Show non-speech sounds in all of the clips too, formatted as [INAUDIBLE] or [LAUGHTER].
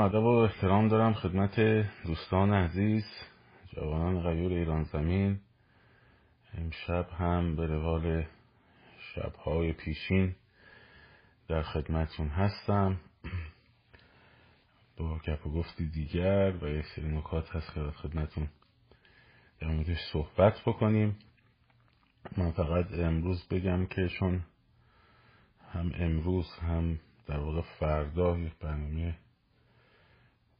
ادب و احترام دارم خدمت دوستان عزیز جوانان غیور ایران زمین. امشب هم به روال شبهای پیشین در خدمتون هستم. با گپ و گفتی دیگر و یک سری نکات هست که خدمتون در موردش صحبت بکنیم. من فقط امروز بگم که چون هم امروز هم در واقع فردا یک برنامه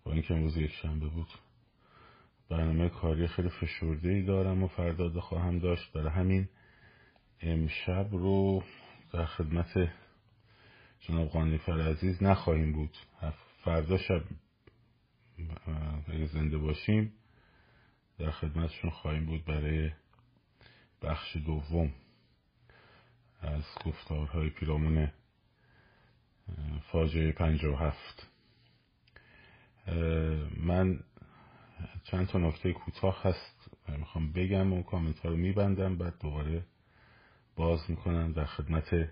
با اینکه امروز یک شنبه بود. برنامه کاری خیلی فشرده ای دارم و فردا خواهم داشت. برای همین امشب رو در خدمت جناب قانیفر عزیز نخواهیم بود. فردا شب اگه زنده باشیم در خدمتشون خواهیم بود برای بخش دوم از گفتارهای پیرامون فاجعه پنج و هفت. من چند تا نکته کوتاه هست می‌خوام بگم و کامنت ها رو میبندم بعد دوباره باز می‌کنم در خدمت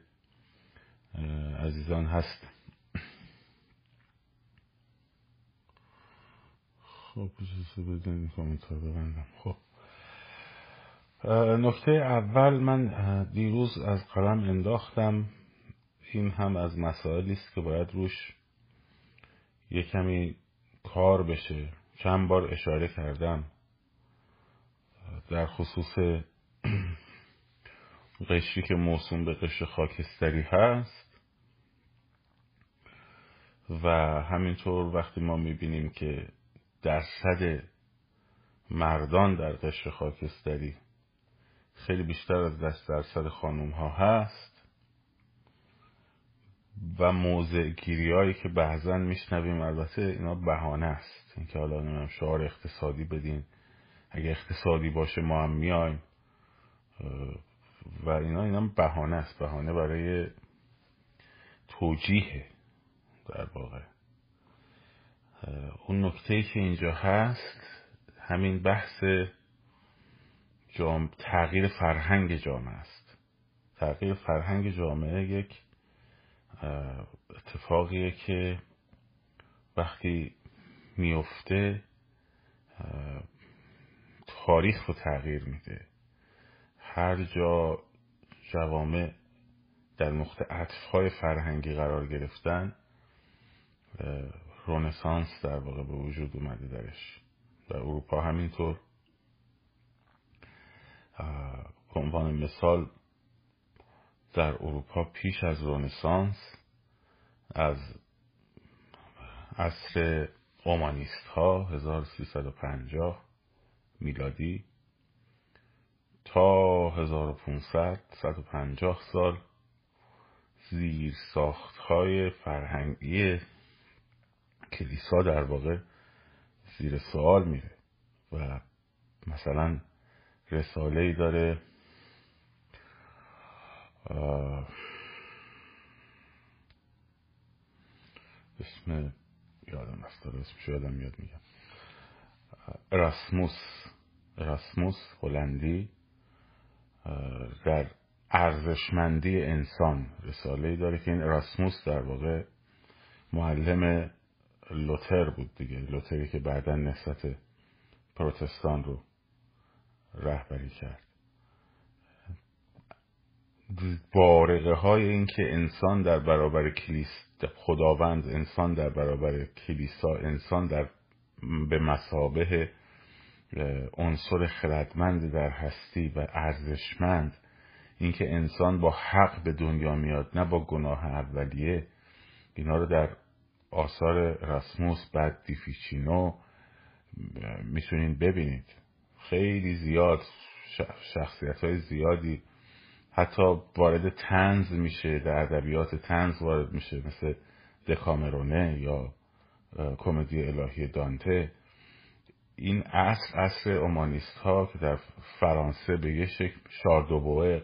عزیزان هست. خب اجازه بدین کامنت ها ببندم. خب. نکته اول من دیروز از قلم انداختم. این هم از مسائلی است که باید روش یه کمی کار بشه. چند بار اشاره کردم. در خصوص [CLEARS THROAT] قشری که موسوم به قشر خاکستری هست. و همینطور وقتی ما می‌بینیم که درصد مردان در قشر خاکستری خیلی بیشتر از دست درصد خانوم ها هست و موضع گیری هایی که بعضا میشنویم البته اینا بهانه است. اینکه حالا نمیم شعار اقتصادی بدین. اگه اقتصادی باشه ما هم میایم و اینا اینا بهانه است. بهانه برای توجیه در واقع. اون نکته که اینجا هست همین بحث جام... تغییر فرهنگ جامعه است. تغییر فرهنگ جامعه یک اتفاقیه که وقتی میفته تاریخ رو تغییر میده. هر جا جوامع در نقطه عطفهای فرهنگی قرار گرفتن رونسانس در واقع به وجود اومده درش. در اروپا همینطور. به عنوان مثال در اروپا پیش از رونسانس از عصر اومانیست ها 1350 میلادی تا 1500 150 سال زیر ساخت های فرهنگی کلیسا در واقع زیر سوال میره و مثلا رساله ای داره اسم یادم داره اسمش یادم میاد میگم. راسموس راسموس هلندی در ارزشمندی انسان رساله ای داره که این راسموس در واقع معلم لوتر بود دیگه. لوتری که بعدا نسبت پروتستان رو رهبری کرد. بارقه های این که انسان در برابر کلیس خداوند انسان در برابر کلیسا انسان در به مسابه عنصر خردمند در هستی و ارزشمند اینکه انسان با حق به دنیا میاد نه با گناه اولیه. اینا رو در آثار رسموس بعد دیفیچینو می‌تونین ببینید. خیلی زیاد شخصیت های زیادی حتی وارد تنز میشه در ادبیات تنز وارد میشه مثل دکامرونه یا کمدی الهی دانته. این اصل اصل اومانیست ها که در فرانسه به یه شکل شاردوبوئر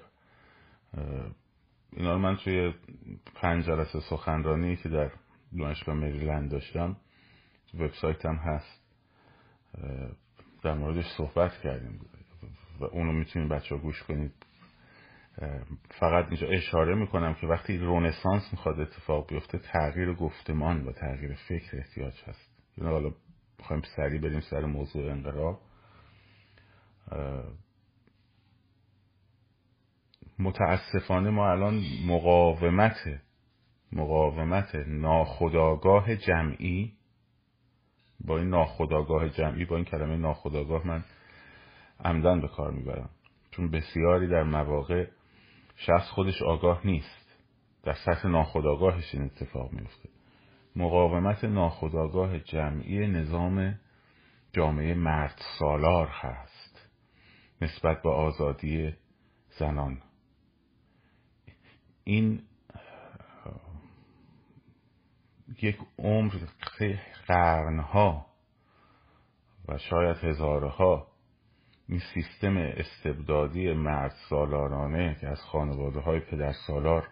اینا رو من توی پنج جلسه سخنرانی که در دانشگاه مریلند داشتم وبسایت هم هست در موردش صحبت کردیم. و اونو می‌تونید بچه ها گوش کنید. فقط اینجا اشاره می‌کنم که وقتی رونسانس می‌خواد اتفاق بیفته تغییر گفتمان و تغییر فکر احتیاج هست. یعنی حالا می‌خوایم سریع بریم سر موضوع انقلاب. متاسفانه ما الان مقاومت مقاومت ناخداگاه جمعی با این ناخداگاه جمعی با این کلمه ناخداگاه من عمدن به کار می‌برم. چون بسیاری در مواقع شخص خودش آگاه نیست. در سطح ناخداگاهش این اتفاق میفته مقاومت ناخداگاه جمعی نظام جامعه مرد سالار هست. نسبت به آزادی زنان. این یک عمر قرنها و شاید هزارها این سیستم استبدادی مرد سالارانه که از خانواده های پدر سالار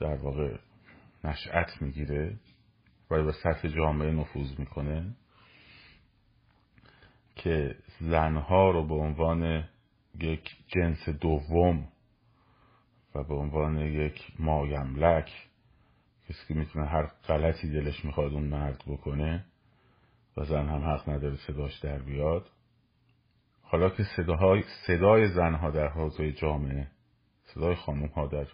در واقع نشأت می‌گیره و به سطح جامعه نفوذ می‌کنه که زنها رو به عنوان یک جنس دوم و به عنوان یک مایملک کسی که می‌تونه هر غلطی دلش می‌خواد اون مرد بکنه و زن هم حق نداره صداش در بیاد. حالا که صداهای صدای زنها در حوزه جامعه صدای خانم ها در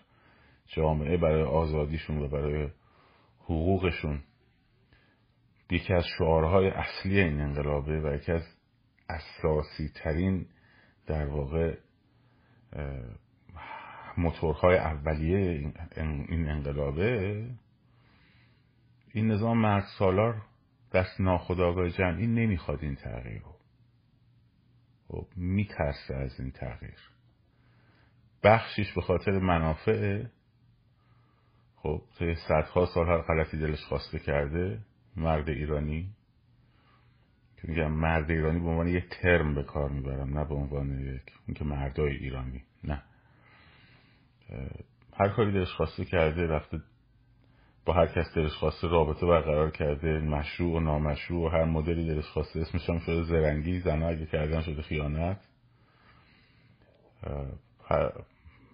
جامعه برای آزادیشون و برای حقوقشون یکی از شعارهای اصلی این انقلابه و یکی از اساسی ترین در واقع موتورهای اولیه این انقلابه این نظام مرد سالار دست ناخداگاه جمعی نمی‌خواد این تغییر رو خب میترسه از این تغییر. بخشیش به خاطر منافع خب طی صدها سال هر غلطی دلش خواسته کرده مرد ایرانی. که میگم مرد ایرانی به عنوان یک ترم به کار می‌برم نه به عنوان یک اینکه مردای ایرانی نه. هر کاری دلش خواسته کرده رفته با هر کس دلش خواسته رابطه برقرار کرده مشروع و نامشروع و هر مدلی دلش خواسته. اسمش هم شده زرنگی زنها اگه کردن شده خیانت.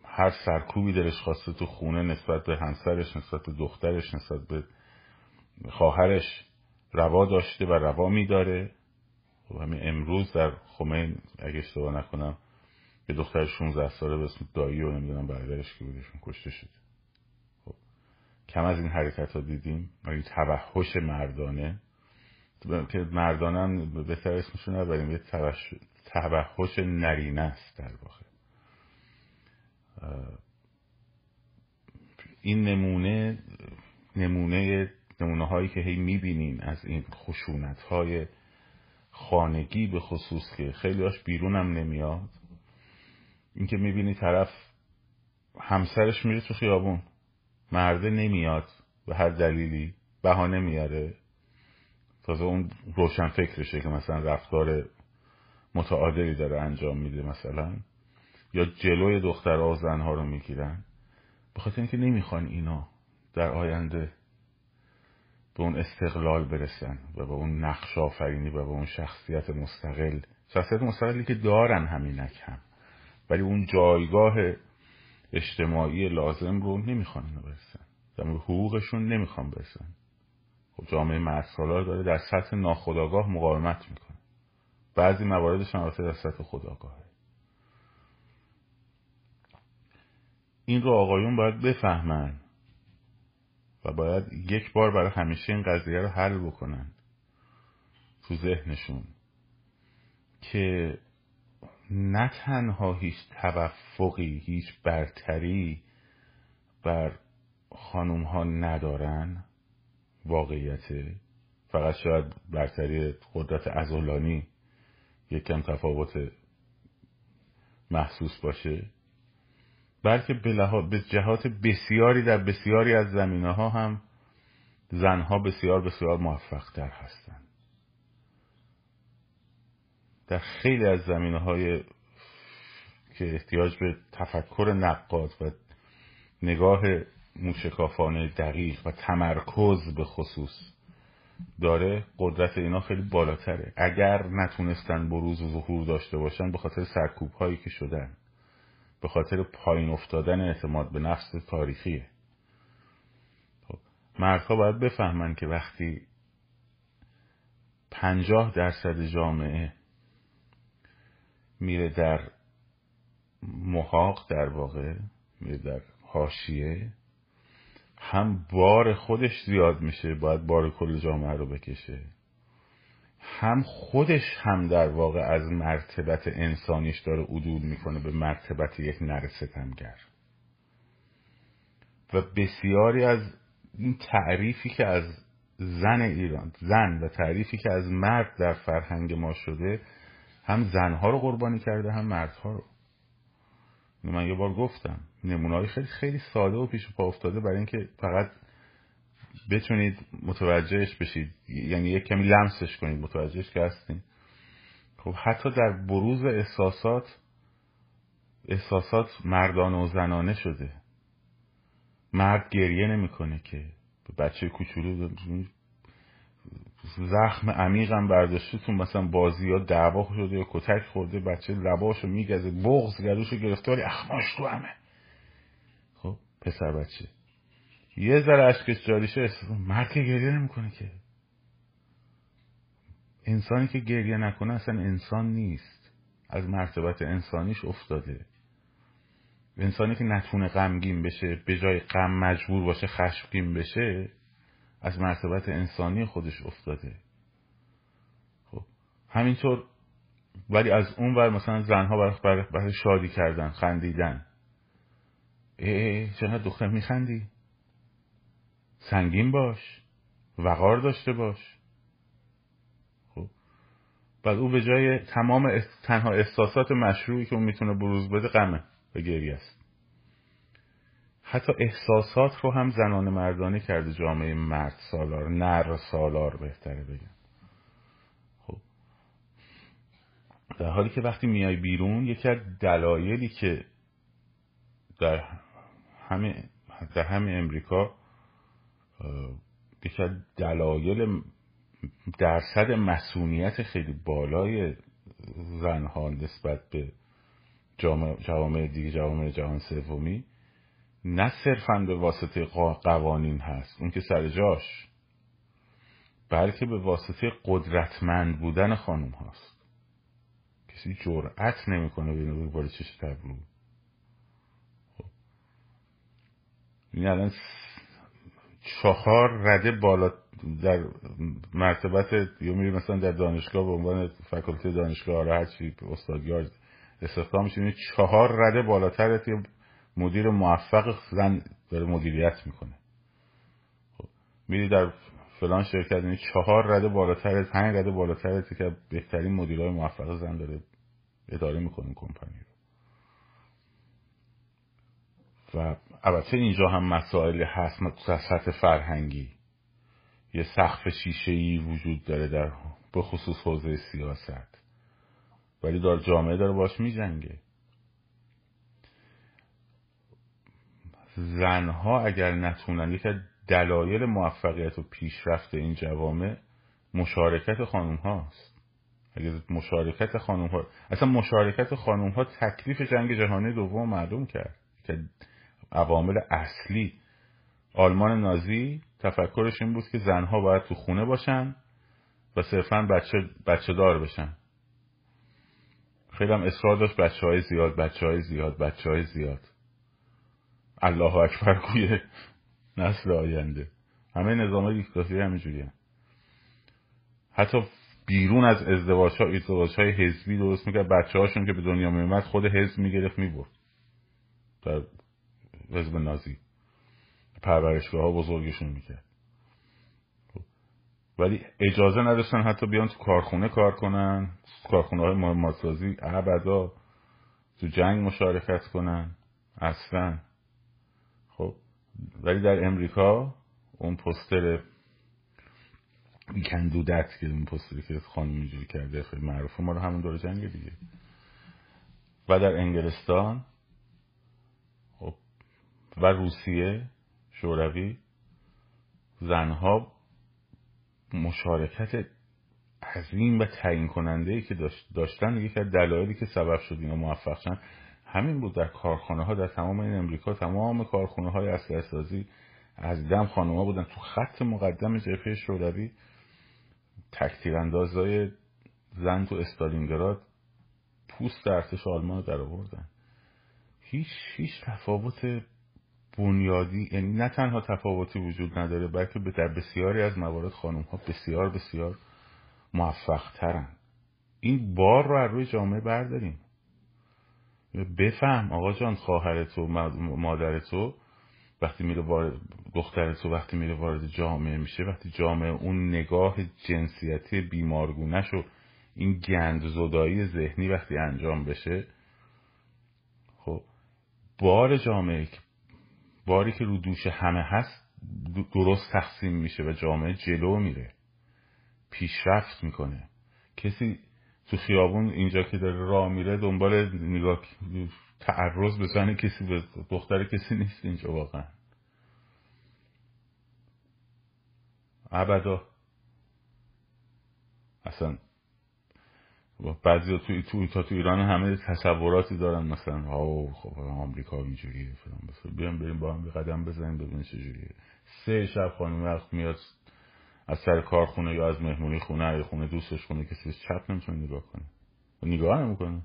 هر سرکوبی دلش خواسته تو خونه نسبت به همسرش نسبت به دخترش نسبت به خواهرش روا داشته و روا میداره. خب همین امروز در خمین اگه اشتباه نکنم یه دختر 16 ساله به اسم دایی و نمی‌دونم برادرش که بودشون کشته شد خب. کم از این حرکت ها دیدیم این توحش مردانه. که مردانه بهتر اسمشون نبریم یه توحش نرینه است در واقع. این نمونه نمونه نمونه هایی که هی می‌بینین از این خشونت های خانگی به خصوص که خیلی هاش بیرون هم نمیاد اینکه می‌بینی طرف همسرش میره تو خیابون. مرده نمیاد به هر دلیلی بهانه میاره تازه اون روشن فکرشه که مثلا رفتار متعادلی داره انجام میده مثلا. یا جلوی دخترها و زنها رو می‌گیرن. به خاطر اینکه نمی‌خوان اینا در آینده به اون استقلال برسن و به اون نقش آفرینی و به اون شخصیت مستقل. شخصیت مستقلی که دارن همینک هم. ولی اون جایگاه اجتماعی لازم رو نمی‌خوان اینو برسن. در حقوقشون نمی‌خوان برسن. خب جامعه مرسالار داره در سطح ناخداگاه مقاومت می‌کنه. بعضی مواردش هم در سطح خداگاهه این رو آقایون باید بفهمن و باید یک بار برای همیشه این قضیه رو حل بکنن تو ذهنشون که نه تنها هیچ توفقی هیچ برتری بر خانوم ها ندارن واقعیت. فقط شاید برتری قدرت ازولانی یک کم تفاوت محسوس باشه بلکه به جهات بسیاری در بسیاری از زمینه ها هم زنها بسیار بسیار موفق تر هستند. در خیلی از زمینه های که احتیاج به تفکر نقاد و نگاه موشکافانه دقیق و تمرکز به خصوص داره قدرت اینا خیلی بالاتره. اگر نتونستن بروز و ظهور داشته باشن به خاطر سرکوب هایی که شدن به خاطر پایین افتادن اعتماد به نفس تاریخیه. خب مردها باید بفهمن که وقتی پنجاه درصد جامعه میره در محاق در واقع میره در حاشیه. هم بار خودش زیاد میشه باید بار کل جامعه رو بکشه. هم خودش هم در واقع از مرتبت انسانیش داره عدول می‌کنه به مرتبت یک نر ستمگر. و بسیاری از این تعریفی که از زن ایران زن و تعریفی که از مرد در فرهنگ ما شده هم زنها رو قربانی کرده هم مردها رو. من یه بار گفتم. نمونه خیلی خیلی ساده و پیش پا افتاده برای اینکه فقط بتونید متوجهش بشید. یعنی یک کمی لمسش کنید متوجهش که هستین. خب حتی در بروز احساسات احساسات مردانه و زنانه شده. مرد گریه نمی‌کنه که. بچه کوچولو زخم عمیقم برداشته تو مثلا بازی ها دعوا شده یا کتک خورده بچه لباشو میگزه بغز گلوشو گرفته ولی اخماش تو همه. خب پسر بچه. یه ذره اشکش جاری شه مرد که گریه نمی‌کنه که. انسانی که گریه نکنه اصلا انسان نیست. از مرتبت انسانیش افتاده. انسانی که نتونه غمگین بشه به جای غم مجبور باشه خشمگین بشه از مرتبت انسانی خودش افتاده. خب همینطور ولی از اون ور مثلا زنها برای, شادی کردن خندیدن. ای چقدر دختر میخندی؟ سنگین باش وقار داشته باش. خب بعد او به جای تمام تنها احساسات مشروعی که اون می‌تونه بروز بده غمه به گریه است. حتی احساسات رو هم زنان مردانه کرده جامعه مرد سالار نر سالار بهتره بگم. خب. در حالی که وقتی میای بیرون یکی از دلایلی که در همه در همه امریکا یکی از دلایل درصد مسئولیت خیلی بالای زنها نسبت به جامعه دیگه جامعه جهان سومی نه صرفا به واسطه قوانین هست. اون که سر جاش. بلکه به واسطه قدرتمند بودن خانوم هاست. کسی جرأت نمی‌کنه بینه بار چش خب. این الان چهار رده بالا در مرتبت یا میری مثلا در دانشگاه به عنوان فکلته دانشگاه آره هرچی استادیار استخدام میشه چهار رده بالاتر مدیر موفق زن داره مدیریت می‌کنه. خب میری در فلان شرکت این چهار رده بالاتر پنج رده بالاتر که بهترین مدیرای موفق زن داره اداره می‌کنه کمپانی رو. و البته اینجا هم مسائلی هست در سطح فرهنگی. یه سقف شیشه ای وجود داره در به خصوص حوزه سیاست. ولی در جامعه داره باش میجنگه. زنها اگر نتونن یکی دلایل موفقیت و پیشرفت این جوامع مشارکت خانوم هاست اگر مشارکت خانوم ها اصلا مشارکت خانوم ها تکلیف جنگ جهانی دوم معلوم کرد که عوامل اصلی. آلمان نازی تفکرش این بود که زنها باید تو خونه باشن و صرفا بچه, بچه دار بشن. خیلی هم اصرار داشت بچه های زیاد بچه های زیاد بچه های زیاد. الله اکبر کوی نسل آینده. همه نظام دیکتاتوری همینجوری هم. حتی بیرون از ازدواج ها ازدواج های حزبی درست می‌کرد. بچه هاشون که به دنیا میومد خود حزب می‌گرفت می‌برد. در حزب نازی. پرورشگاه ها بزرگشون می‌کرد. ولی اجازه نداشتن حتی بیان تو کارخونه کار کنن. کارخونه های مهماتسازی ابدا تو جنگ مشارکت کنن. اصلا ولی در امریکا اون پستر کندودت که اون پستری که خانم اینجوری کرده خیلی معروفه ما رو همون دور جنگ دیگه. و در انگلستان خب و روسیه شوروی زنها مشارکت عظیم و تعیین کننده ای که داشتن یکی از دلایلی که سبب شد اینا موفق شدن همین بود در کارخانه ها در تمام این امریکا تمام کارخانه های اسلحه سازی از دم خانوما بودن. تو خط مقدم جبهه شوروی تکتیر اندازای زن تو استالینگراد پوست ارتش آلمان در آوردن. هیچ هیچ تفاوت بنیادی یعنی نه تنها تفاوتی وجود نداره بلکه در بسیاری از موارد خانم ها بسیار بسیار موفق ترن این بار رو از روی جامعه برداریم. بفهم آقا جان خواهر تو مادر تو وقتی میره وارد دختر تو وقتی میره وارد جامعه میشه وقتی جامعه اون نگاه جنسیتی بیمارگونش و این گند زدایی ذهنی وقتی انجام بشه خب بار جامعه باری که رو دوش همه هست درست تقسیم میشه و جامعه جلو میره. پیشرفت می‌کنه. کسی تو خیابون اینجا که داره راه میره دنبال نگاه تعرض به زن کسی به دختر کسی نیست اینجا واقعا. ابدا. اصلا بعضی تو تو تا تو ایران همه تصوراتی دارن مثلا ها خب آمریکا اینجوریه فلان بیام بریم با هم قدم بزنیم ببینیم چجوریه. سه شب خانم وقت میاد از سر کارخونه یا از مهمونی خونه یا خونه دوستش خونه کسی چپ نمی‌تونه نگاه کنه. نگاه نمی‌کنه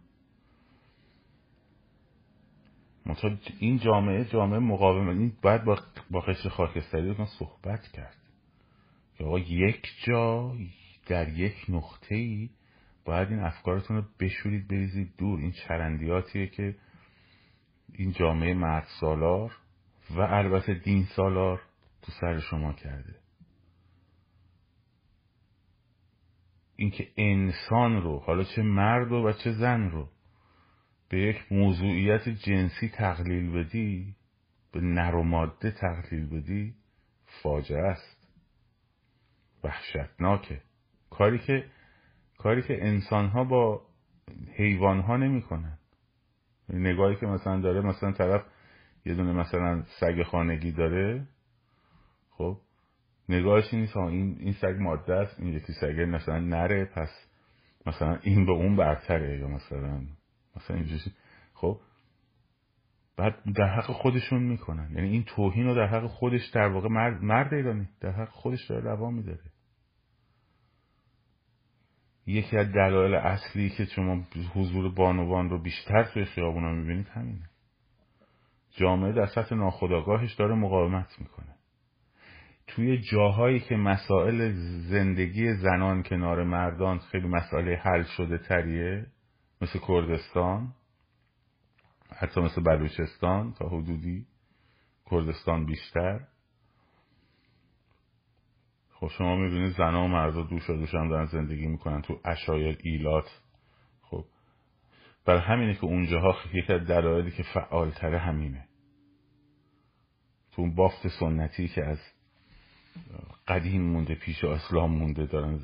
مثلا این جامعه جامعه مقاومه. این باید با با قشر خاکستری صحبت کرد. که آقا یک جا در یک نقطه ای باید این افکارتون رو بشورید بریزید دور. این چرندیاتیه که این جامعه مرد سالار و البته دین سالار تو سر شما کرده. اینکه انسان رو حالا چه مرد و چه زن رو به یک موضوعیت جنسی تقلیل بدی به نر و ماده تقلیل بدی فاجعه است. وحشتناکه. کاری که کاری که انسان ها با حیوان ها نمی کنن نگاهی که مثلا داره مثلا طرف یه دونه مثلا سگ خانگی داره خب نگاهش نیست این این سگ ماده است این یکی سگ مثلا نره پس مثلا این به اون برتره یا مثلا مثلا اینجوری خب؟ بعد در حق خودشون می‌کنن. یعنی این توهین رو در حق خودش در واقع مرد, مرد ایرانی در حق خودش داره روا میداره. یکی از دلایل اصلی که شما حضور بانوان رو بیشتر توی خیابونا می‌بینید همینه. جامعه در سطح ناخودآگاهش داره مقاومت می‌کنه. توی جاهایی که مسائل زندگی زنان کنار مردان خیلی مسئله حل شده تریه مثل کردستان حتی مثل بلوچستان تا حدودی کردستان بیشتر. خب شما می‌بینید زنها و مردا دوش دوش هم دارن زندگی می‌کنن تو اشایل ایلات. خب برای همینه که اونجاها یکی از دلایلی که فعالتره همینه. تو اون بافت سنتی که از قدیم مونده پیش اسلام مونده دارن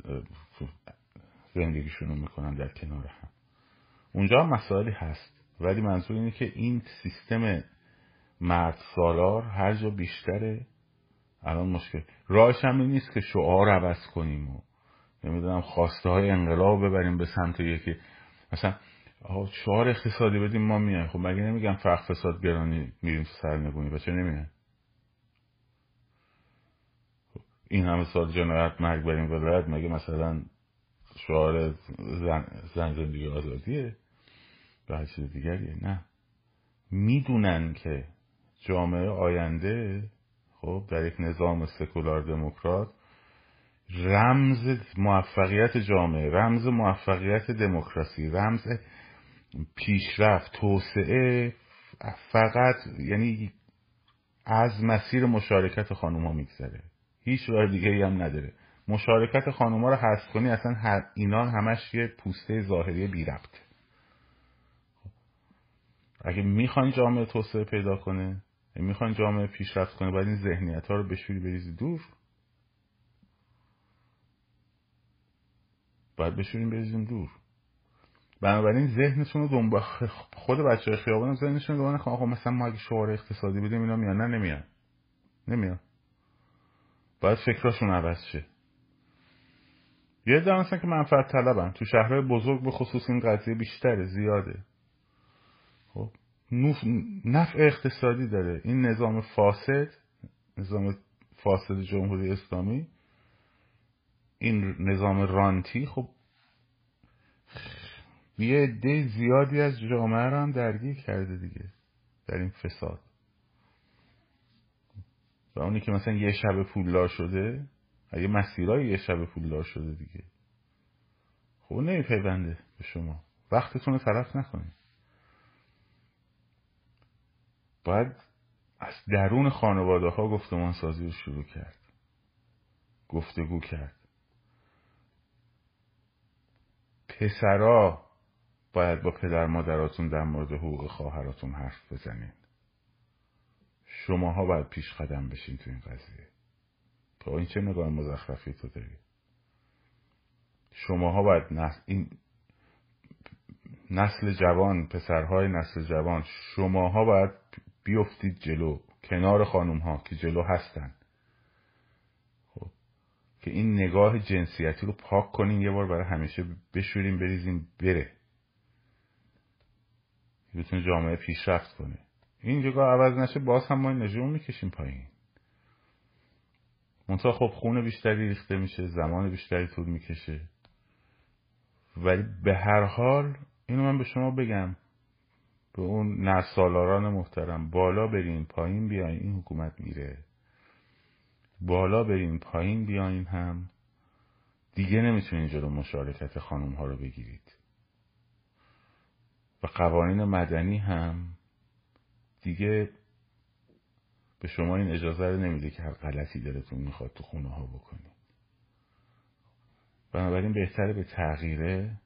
زندگیشونو می‌کنن در کنار هم. اونجا هم مسائلی هست ولی منظور اینه که این سیستم مرد سالار هر جا بیشتره الان مشکل. راهش هم نیست که شعار عوض کنیم و نمی‌دونم خواسته های انقلاب ببریم به سمت یکی. مثلا شعار اقتصادی بدیم ما میایم. خب مگه نمیگم فرق فساد گرانی میریم تو سرنگونی بچه نمیان خب، این همه سال جنایت مرگ بریم ولایت مگه مثلا شعار زن, زن زندگی آزادیه؟ به هر چیز دیگریه. نه. می‌دونن که جامعه آینده خب در یک نظام سکولار دموکرات رمز موفقیت جامعه رمز موفقیت دموکراسی رمز پیشرفت توسعه فقط یعنی از مسیر مشارکت خانوم ها میگذره. هیچ راه دیگه ای هم نداره. مشارکت خانوم ها رو حذف کنی اصلا هر اینا همش یه پوسته ظاهری بی ربط اگه می‌خوان جامعه توسعه پیدا کنه می‌خوان جامعه پیشرفت کنه باید این ذهنیت ها رو بشوری بریزی دور. باید بشوریم بریزیم دور. بنابراین ذهنتون رو دنبال خود بچه های خیابان ذهنشون رو دنبال خب مثلا ما اگه شعار اقتصادی بدیم اینا میان؟ نه نمیان. نمیان. باید فکراشون عوض شه. یه در مثلا که منفعت طلبن تو شهرهای بزرگ به خصوص این قضیه بیشتره زیاده. خب نفع اقتصادی داره. این نظام فاسد نظام فاسد جمهوری اسلامی این نظام رانتی خب یه عده زیادی از جامعه رو هم درگیر کرده دیگه در این فساد. و اونی که مثلا یه شب پولدار شده یه مسیرهای یه شب پولدار شده دیگه. خب نمیپیونده به شما. وقتتون رو طرف نکنید. باید از درون خانواده ها گفتمان سازی رو شروع کرد. گفتگو کرد. پسرا باید با پدر مادراتون در مورد حقوق خواهراتون حرف بزنین شماها باید پیش قدم بشین تو این قضیه. تو این چه نگاه مزخرفی تو داری؟ شماها باید نسل این نسل جوان پسرهای نسل جوان شماها باید بیفتید جلو کنار خانوم ها که جلو هستن. خب که این نگاه جنسیتی رو پاک کنین یه بار برای همیشه بشوریم بریزیم بره. بتونه جامعه پیشرفت کنه. این جگاه عوض نشه باز هم ما این می‌کشیم پایین. منتها خب خون بیشتری ریخته میشه زمان بیشتری طول می‌کشه. ولی به هر حال اینو من به شما بگم به اون نسالاران محترم بالا برین پایین بیاین این حکومت میره. بالا برین پایین بیاین هم. دیگه نمی‌تونین جلو مشارکت خانم ها رو بگیرید. و قوانین مدنی هم دیگه به شما این اجازه رو نمیده که هر غلطی دلتون می‌خواد تو خونه ها بکنید. بنابراین بهتره به تغییره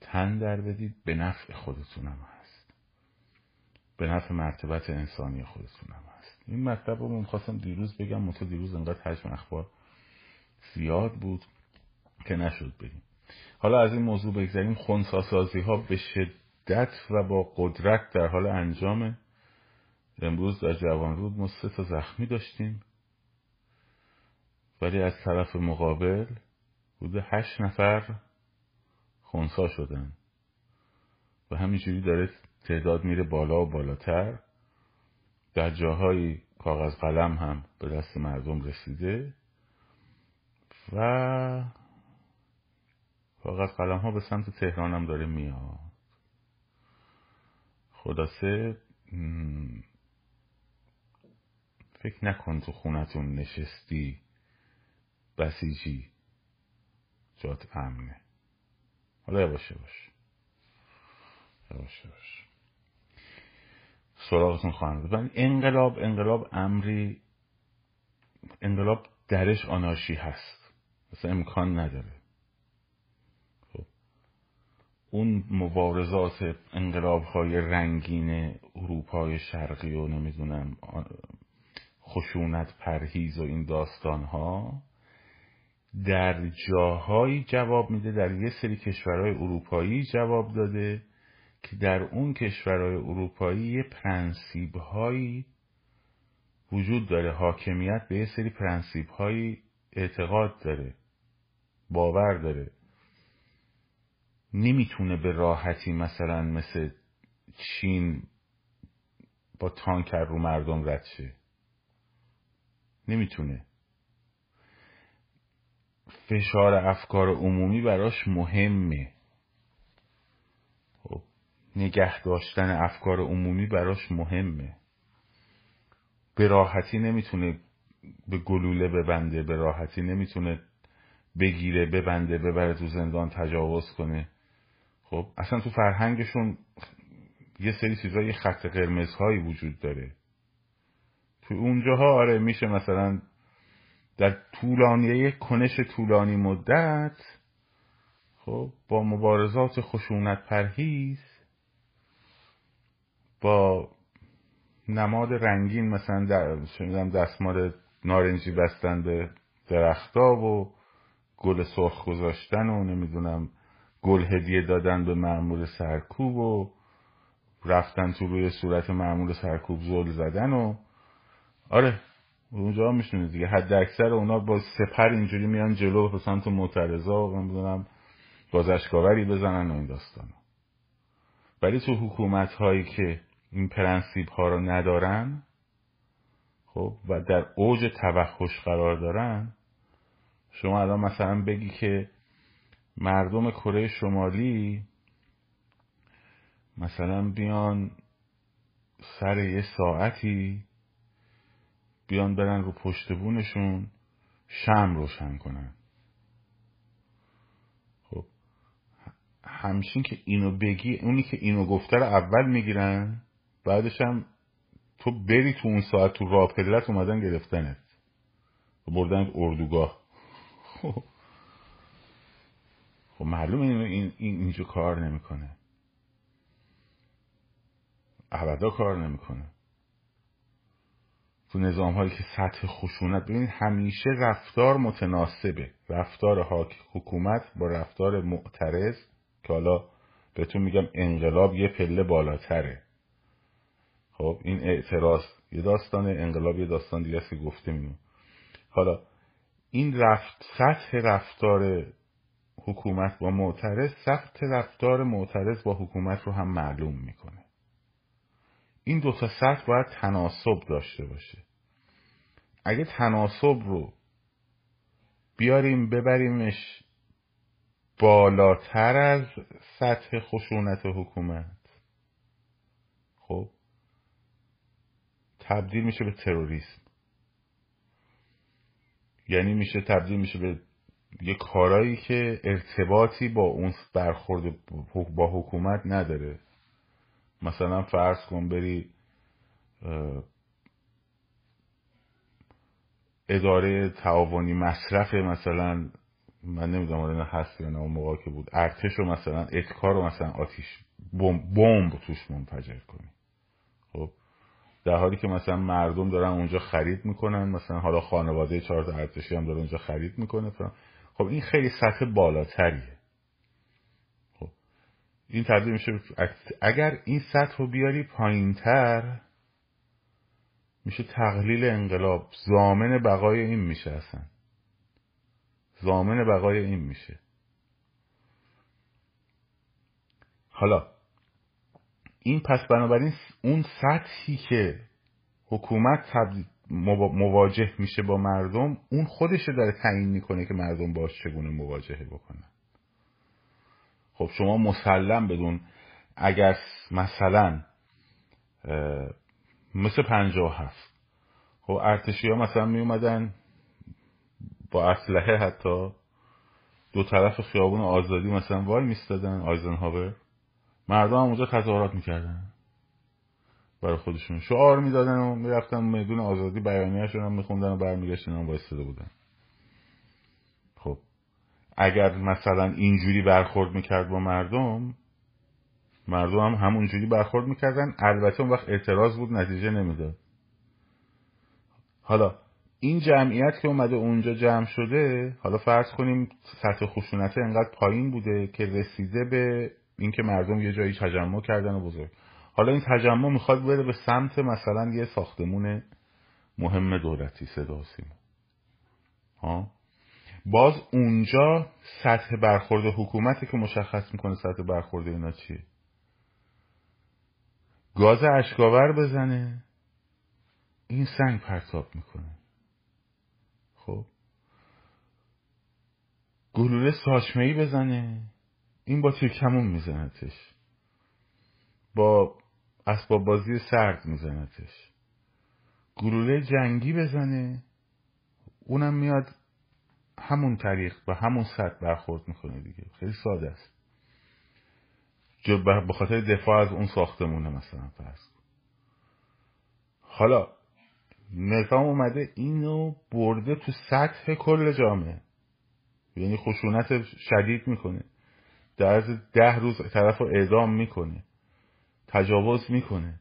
تن در بدید به نفع خودتون هم هست. به نفع مرتبت انسانی خودتون هم هست. این مطلب رو خواستم دیروز بگم منتها دیروز انقدر حجم اخبار زیاد بود که نشد بگیم حالا از این موضوع بگذاریم خونساسازی ها به شدت و با قدرت در حال انجامه امروز در جوان رود ما سه تا زخمی داشتیم. ولی از طرف مقابل بوده هشت نفر خونسا شدن. و همینجوری داره تعداد میره بالا و بالاتر. در جاهای کاغذ قلم هم به دست مردم رسیده. و کاغذ قلم ها به سمت تهران هم داره میاد. خلاصه فکر نکن تو خونتون نشستی. بسیجی. جات امنه. حالا یواش باش یواش باش سراغتون خواهم ولی انقلاب انقلاب امری انقلاب درش آناشی هست. مثلا امکان نداره. اون مبارزات انقلاب های رنگین اروپای شرقی و نمی‌دونم خشونت پرهیز و این داستان ها در جاهایی جواب میده در یه سری کشورهای اروپایی جواب داده که در اون کشورهای اروپایی یه پرنسیب هایی وجود داره. حاکمیت به یه سری پرنسیب هایی اعتقاد داره باور داره. نمی‌تونه به راحتی مثلا مثل چین با تانکر رو مردم رد شه. نمی‌تونه. فشار افکار عمومی براش مهمه. خب نگه داشتن افکار عمومی براش مهمه. به راحتی نمی‌تونه به گلوله ببنده به راحتی نمی‌تونه بگیره ببنده ببره تو زندان تجاوز کنه. خب اصلا تو فرهنگشون یه سری چیزای خط قرمزهایی وجود داره. تو اونجاها آره میشه مثلا در طولانیه کنش طولانی مدت خب با مبارزات خشونت پرهیز با نماد رنگین مثلا در دستمال نارنجی بستن به درختا و گل سرخ گذاشتن و نمی‌دونم گل هدیه دادن به معمول سرکوب و رفتن تو روی صورت معمول سرکوب زل زدن و آره اونجا میشونید دیگه. حد اکثر اونا با سپر اینجوری میان جلو به سمت معترضا و نمی‌دونم بازشکاوری بزنن و این داستان ولی تو حکومت هایی که این پرنسیب ها رو ندارن خب و در اوج توحش قرار دارن شما الان مثلا بگی که مردم کره شمالی مثلا بیان سر یه ساعتی بیان برن رو پشت بونشون شم روشن کنن. خب همشین که اینو بگی اونی که اینو گفته رو اول می‌گیرن بعدش هم تو بری تو اون ساعت تو راه پلت اومدن گرفتنت. بردن اردوگاه. خب. خب معلومه این, این, این اینجا کار نمی‌کنه. ابدا کار نمی‌کنه. تو نظام هایی که سطح خشونت ببینید همیشه رفتار متناسبه. رفتار حاک حکومت با رفتار معترض که حالا بهتون میگم انقلاب یه پله بالاتره. خب این اعتراض یه داستان انقلاب یه داستان دیگه که گفته میمون حالا این رفت سطح رفتار حکومت با معترض سطح رفتار معترض با حکومت رو هم معلوم می‌کنه. این دو تا سطح باید تناسب داشته باشه. اگه تناسب رو بیاریم ببریمش بالاتر از سطح خشونت حکومت خب؟ تبدیل میشه به تروریسم. یعنی میشه تبدیل میشه به یه کارایی که ارتباطی با اون برخورد با حکومت نداره. مثلا فرض کن بری اداره تعاونی مصرف مثلا من نمی‌دونم آدم هست یا نه اون موقع که بود. ارتش رو مثلا اتکار رو مثلا آتیش بمب توش منفجر کنی. خب در حالی که مثلا مردم دارن اونجا خرید می‌کنن مثلا حالا خانواده چهار تا ارتشی هم داره اونجا خرید می‌کنه خب این خیلی سطح بالاتریه. خب این تبدیل میشه اگر این سطح رو بیاری پایینتر میشه تقلیل انقلاب. زامن بقای این میشه اصلا. زامن بقای این میشه. حالا این پس بنابراین اون سطحی که حکومت مواجه میشه با مردم اون خودش داره تعیین می‌کنه که مردم باش چگونه مواجهه بکنن. خب شما مسلم بدون اگر مثلا مثل پنجاه هفت خب ارتشی ها مثلا می با اسلحه حتی دو طرف خیابون آزادی مثلا وای میستادن آیزنهاور. مردم هم اونجا تظاهرات می‌کردن. برای خودشون. شعار می‌دادن و می‌رفتن میدون آزادی بیانیهشون هم میخوندن و برمیگشتن هم وایستاده بودن. خب اگر مثلا اینجوری برخورد می‌کرد با مردم مردم هم همونجوری برخورد می‌کردن. البته اون وقت اعتراض بود نتیجه نمی‌داد. حالا این جمعیت که اومده اونجا جمع شده حالا فرض کنیم سطح خشونت انقدر پایین بوده که رسیده به اینکه مردم یه جایی تجمع کردن و بزرگ. حالا این تجمع می‌خواد بره به سمت مثلا یه ساختمون مهم دولتی صدا ها؟ باز اونجا سطح برخورد حکومتی که مشخص می‌کنه سطح برخورد اینا چیه. گاز اشکاور بزنه. این سنگ پرتاب می‌کنه. خب؟ گلوله ساچمه بزنه. این با تیرکمون میزنتش. با اسباب بازی سرد میزنتش. گلوله جنگی بزنه اونم میاد همون طریق و همون سطح برخورد می‌کنه دیگه. خیلی ساده است. به خاطر دفاع از اون ساختمونه مثلا فرض حالا نظام اومده اینو برده تو سطح کل جامعه. یعنی خشونت شدید می‌کنه. در ده روز طرف رو اعدام می‌کنه. تجاوز می‌کنه.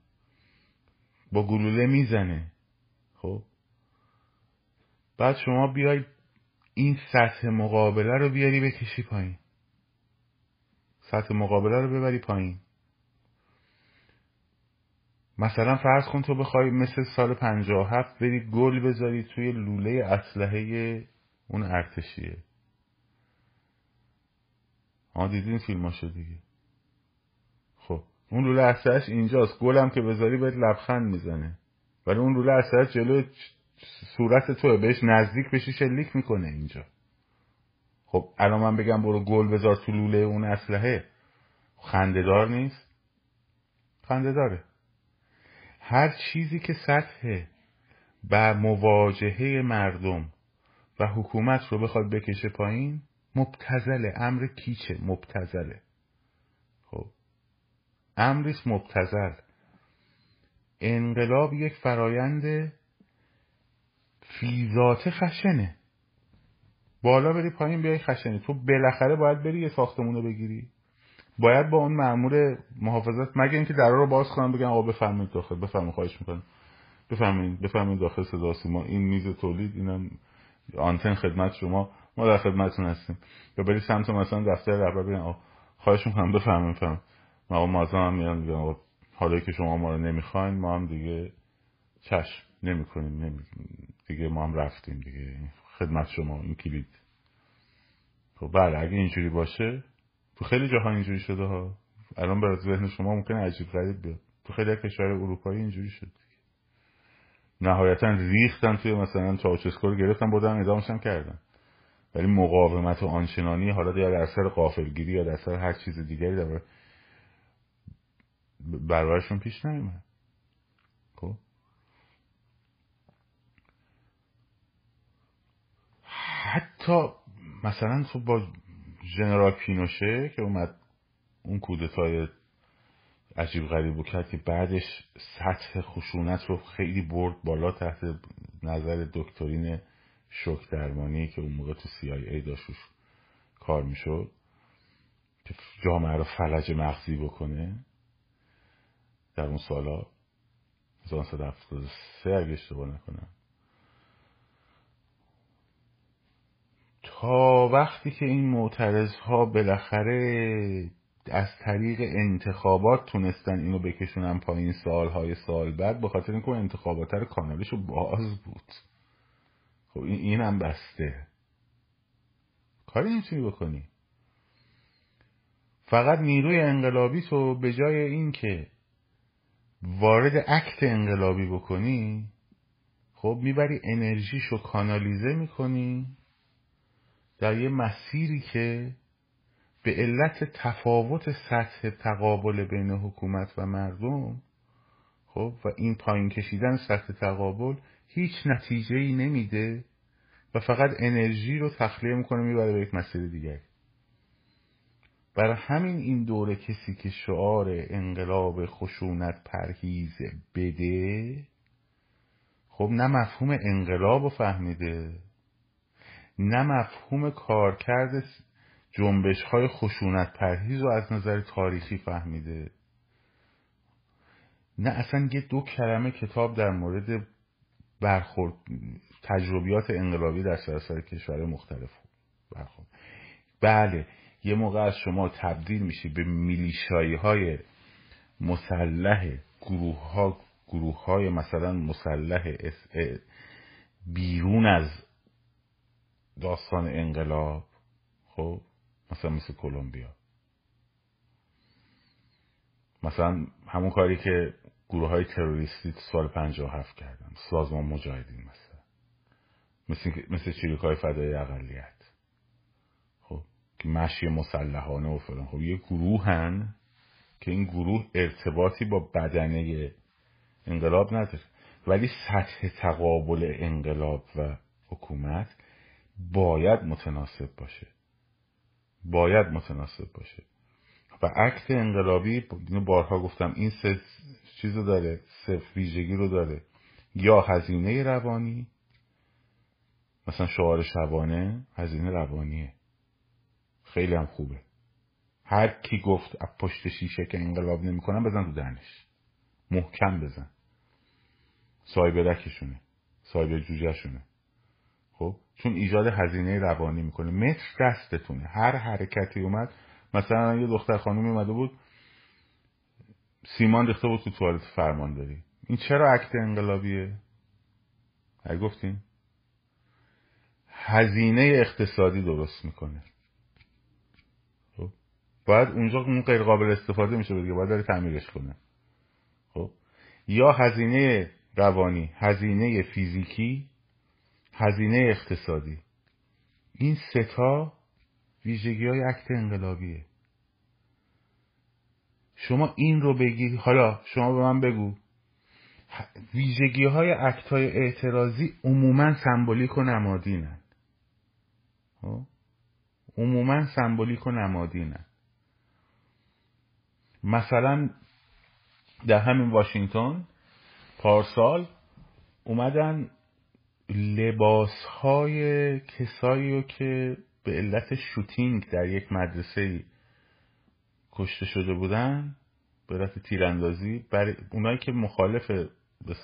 با گلوله می‌زنه. خب؟ بعد شما بیای این سطح مقابله رو بیاری بکشی پایین. سطح مقابله رو ببری پایین. مثلا فرض کن تو بخوای مثل سال پنجاه هفت بری گل بذاری توی لوله اسلحه اون ارتشیه. ها دیدین فیلماشو دیگه. اون لوله اصلش اینجاست. گلم که بذاری بهت لبخند می‌زنه. ولی اون لوله اصلش جلوی صورت توه. بهش نزدیک بشی شلیک می‌کنه اینجا. خب الان من بگم برو گل بذار تو لوله اون اسلحه. خندهدار نیست. خنده داره هر چیزی که سطح و مواجهه مردم و حکومت رو بخواد بکشه پایین مبتزله امر کیچه؟ مبتزله امریست مبتزل انقلاب یک فرایند فیزات خشنه. بالا بری پایین بیای خشنی تو بالاخره باید بری یه ساختمون بگیری. باید با اون مأمور محافظت مگه اینکه درا رو باز کنم بگن آقا بفرمایید داخل. بفرمایید خواهش می‌کنم. بفرمایید بفرمایید داخل صدا ما این میز تولید اینم آنتن خدمت شما. ما در خدمتتون هستیم. یا بری سمت مثلا دفتر رهبر بگن خواهش می‌کنم. بفرمایید. مازم هم میان حالا که شما ما رو نمی‌خواین ما هم دیگه چشم نمی‌کنیم نمی... دیگه ما هم رفتیم دیگه. خدمت شما این کلید. خب بله اگه اینجوری باشه تو خیلی جاها اینجوری شده ها. الان برای ذهن شما ممکنه عجیب غریب بیاد. تو خیلی کشور اروپایی اینجوری شد نهایتا ریختن توی مثلا چاوچسکو رو گرفتن بودن ادامش هم کردن. ولی مقاومت و آنچنانی حالا یا در اثر قافلگیری یا در اثر هر چیز دیگری در برایشون پیش نیومد. خب. حتی مثلا خب با ژنرال پینوشه که اومد اون کودتای عجیب غریب کرد که بعدش سطح خشونت رو خیلی برد بالا تحت نظر دکترین شوک درمانی که اون موقع تو سی آی ای داشت کار می‌شد که جامعه رو فلج مغزی بکنه. در اون سالا 1973 اگه اشتباه نکنم. تا وقتی که این معترض ها بالاخره از طریق انتخابات تونستن اینو بکشونن پایین سالهای سال بعد به خاطر اینکه انتخابات رو کانالش باز بود. خب این اینم بسته. کاری نمی‌تونی بکنی. فقط نیروی انقلابی تو به جای اینکه وارد عکت انقلابی بکنی خب می‌بری انرژیشو کانالیزه می‌کنی در یه مسیری که به علت تفاوت سطح تقابل بین حکومت و مردم خب و این پایین کشیدن سطح تقابل هیچ نتیجه ای نمیده و فقط انرژی رو تخلیه می‌کنه می‌بره به یک مسیر دیگر برای همین این دوره کسی که شعار انقلاب خشونت پرهیز بده خب نه مفهوم انقلاب رو فهمیده نه مفهوم کارکرد جنبش های خشونت پرهیز رو از نظر تاریخی فهمیده. نه اصلا یه دو کلمه کتاب در مورد برخورد تجربیات انقلابی در سراسر کشور مختلف برخورد. بله یه موقع از شما تبدیل میشی به میلیشایی های مسلح گروه ها گروه های مثلا مسلح بیرون از داستان انقلاب خب؟ مثلا مثل کلمبیا. مثلا همون کاری که گروه های تروریستی سال هفت کردن سازمان مجاهدین مثلا. مثل, مثل چریک های فدای اقلیت. مشی مسلحانه و فلان. خب یه گروه هن که این گروه ارتباطی با بدنه انقلاب نداره. ولی سطح تقابل انقلاب و حکومت باید متناسب باشه. باید متناسب باشه. و عکت انقلابی اینو بارها گفتم این سه چیزو داره سه ویژگی رو داره. یا هزینه روانی مثلا شعار شبانه هزینه روانیه. خیلی هم خوبه. هر کی گفت از پشت شیشه که انقلاب نمی‌کنن بزن تو دهنش محکم بزن. سایبرکشونه سایبر جوجهشونه. خب؟ چون ایجاد هزینه روانی می‌کنه. متر دستتونه. هر حرکتی اومد. مثلا یه دختر خانومی اومده بود. سیمان ریخته بود تو توالت فرمان داری این چرا عکت انقلابیه؟ هر گفتیم. هزینه اقتصادی درست می‌کنه. باید اونجا اون غیر قابل استفاده میشه دیگه باید داره تعمیرش کنه. خب؟ یا هزینه روانی هزینه فیزیکی هزینه اقتصادی. این ستا ویژگی های عکت انقلابیه. شما این رو بگی حالا شما به من بگو. ویژگی های عکت های اعتراضی عموما سمبولیک و نمادینن. خب؟ عموما سمبولیک و نمادینن. مثلا در همین واشنگتن پارسال اومدن لباس های کسایی رو که به علت شوتینگ در یک مدرسه کشته شده بودن به علت تیراندازی برای اونایی که مخالف به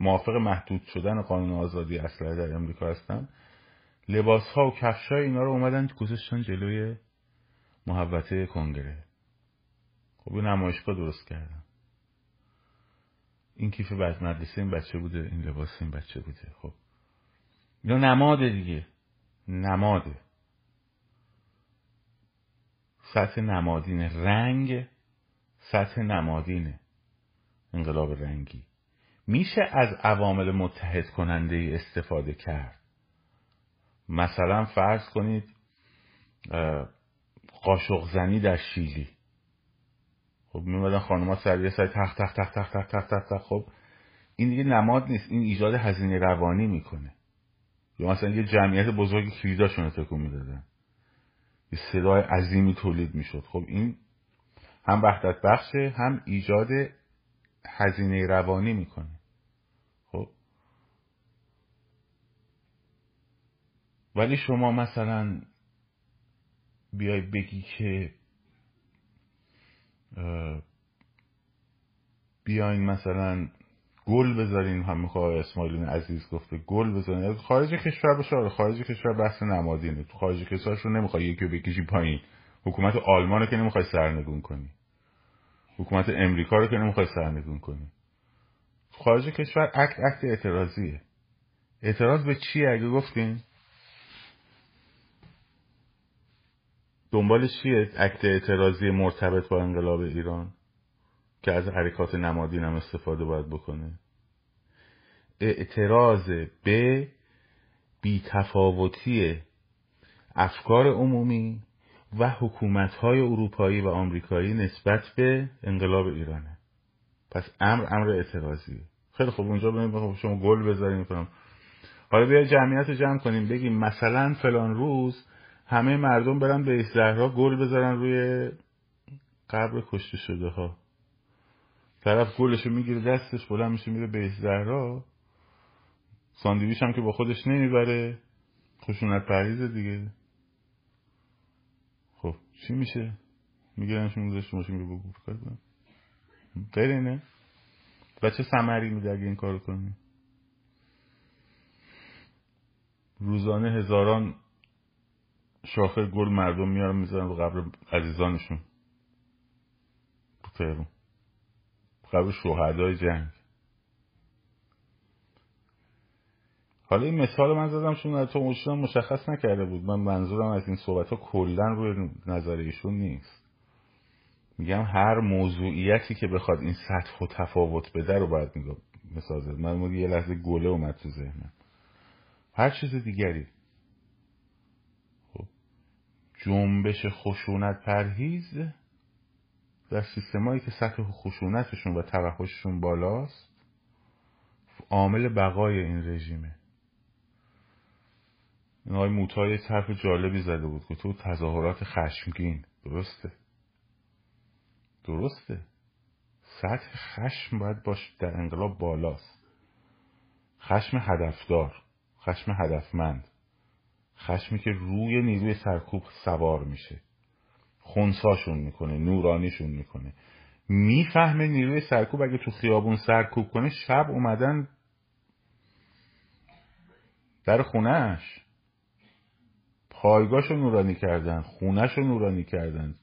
موافق محدود شدن قانون آزادی اسلحه در امریکا هستن لباس ها و کفش های اینا رو اومدن گذاشتن جلوی محوطه کنگره. خب این نمایشگاه درست کردن این کیف بعد مدرسه این بچه بوده این لباس این بچه بوده خب. یا نماده دیگه. نماده سطح نمادین رنگ سطح نمادینه انقلاب رنگی. میشه از عوامل متحد کننده استفاده کرد. مثلا فرض کنید قاشق زنی در شیلی. خب میمدن خانمها سر یه سر تخت تخت تخت تخت تخت تخت تخت خب این دیگه نماد نیست این ایجاد هزینه روانی می‌کنه. یا مثلا یه جمعیت بزرگی کلیداشون تکون می‌دادن یه صدای عظیمی تولید می‌شد. خب این هم وحدت بخشه هم ایجاد هزینه روانی می‌کنه. خب ولی شما مثلا بیای بگی که بیاین مثلا گل بذارین هم می‌خواه اسماعیلون عزیز گفته گل بذارین. خارج کشور باشه خارج کشور بحث نمادینه. تو خارج کشورش رو نمی‌خوای یکی بکشی پایین. حکومت آلمان رو که نمی‌خوای سرنگون کنی. حکومت امریکا رو که نمی‌خوای سرنگون کنی. خارج کشور اکت اکت اعتراضیه. اعتراض به چی اگه گفتین؟ دنبال چیه؟ اکت اعتراضی مرتبط با انقلاب ایران که از حرکات نمادین هم استفاده باید بکنه. اعتراض به بیتفاوتی افکار عمومی و حکومتهای اروپایی و آمریکایی نسبت به انقلاب ایرانه. پس امر امر اعتراضیه. خیلی خوب اونجا ببینیم شما گل بذاریم حالا بیا جمعیت رو جمع کنیم بگیم مثلا فلان روز همه مردم برن به زهرا گل بذارن روی قبر کشته شده ها. طرف گلشو می‌گیره دستش بلند میشه میره به زهرا. ساندویچ هم که با خودش نمی‌بره. خشونت پریزه دیگه. خب چی میشه؟ میگیرنش میگذاشت ماشین میره بگو. کنم؟ غیر و چه سمری میده اگه این کارو کنی؟ روزانه هزاران شاخه گل مردم میارن می‌ذارن رو قبر عزیزانشون. تو تهرون قبر شهدای جنگ. حالا این مثال من زدم چون تو مشخص نکرده بود. من منظورم از این صحبت ها کلا روی نظر ایشون نیست. میگم هر موضوعیتی که بخواد این سطح و تفاوت بده رو باید میگم مثال زد. من یه لحظه گله اومد تو ذهنم. هر چیز دیگری. جنبش خشونت پرهیز در سیستمایی که سطح خشونتشون و توحششون بالاست عامل بقای این رژیمه. این های موتای طرف جالبی زده بود که تو تظاهرات خشمگین. درسته. درسته. سطح خشم باید باش در انقلاب بالاست. خشم هدفدار خشم هدفمند. خشمی که روی نیروی سرکوب سوار میشه. خونساشون می‌کنه نورانیشون می‌کنه. می‌فهمه نیروی سرکوب اگه تو خیابون سرکوب کنه شب اومدن در خونهش پایگاهشو نورانی کردن خونهشو نورانی کردن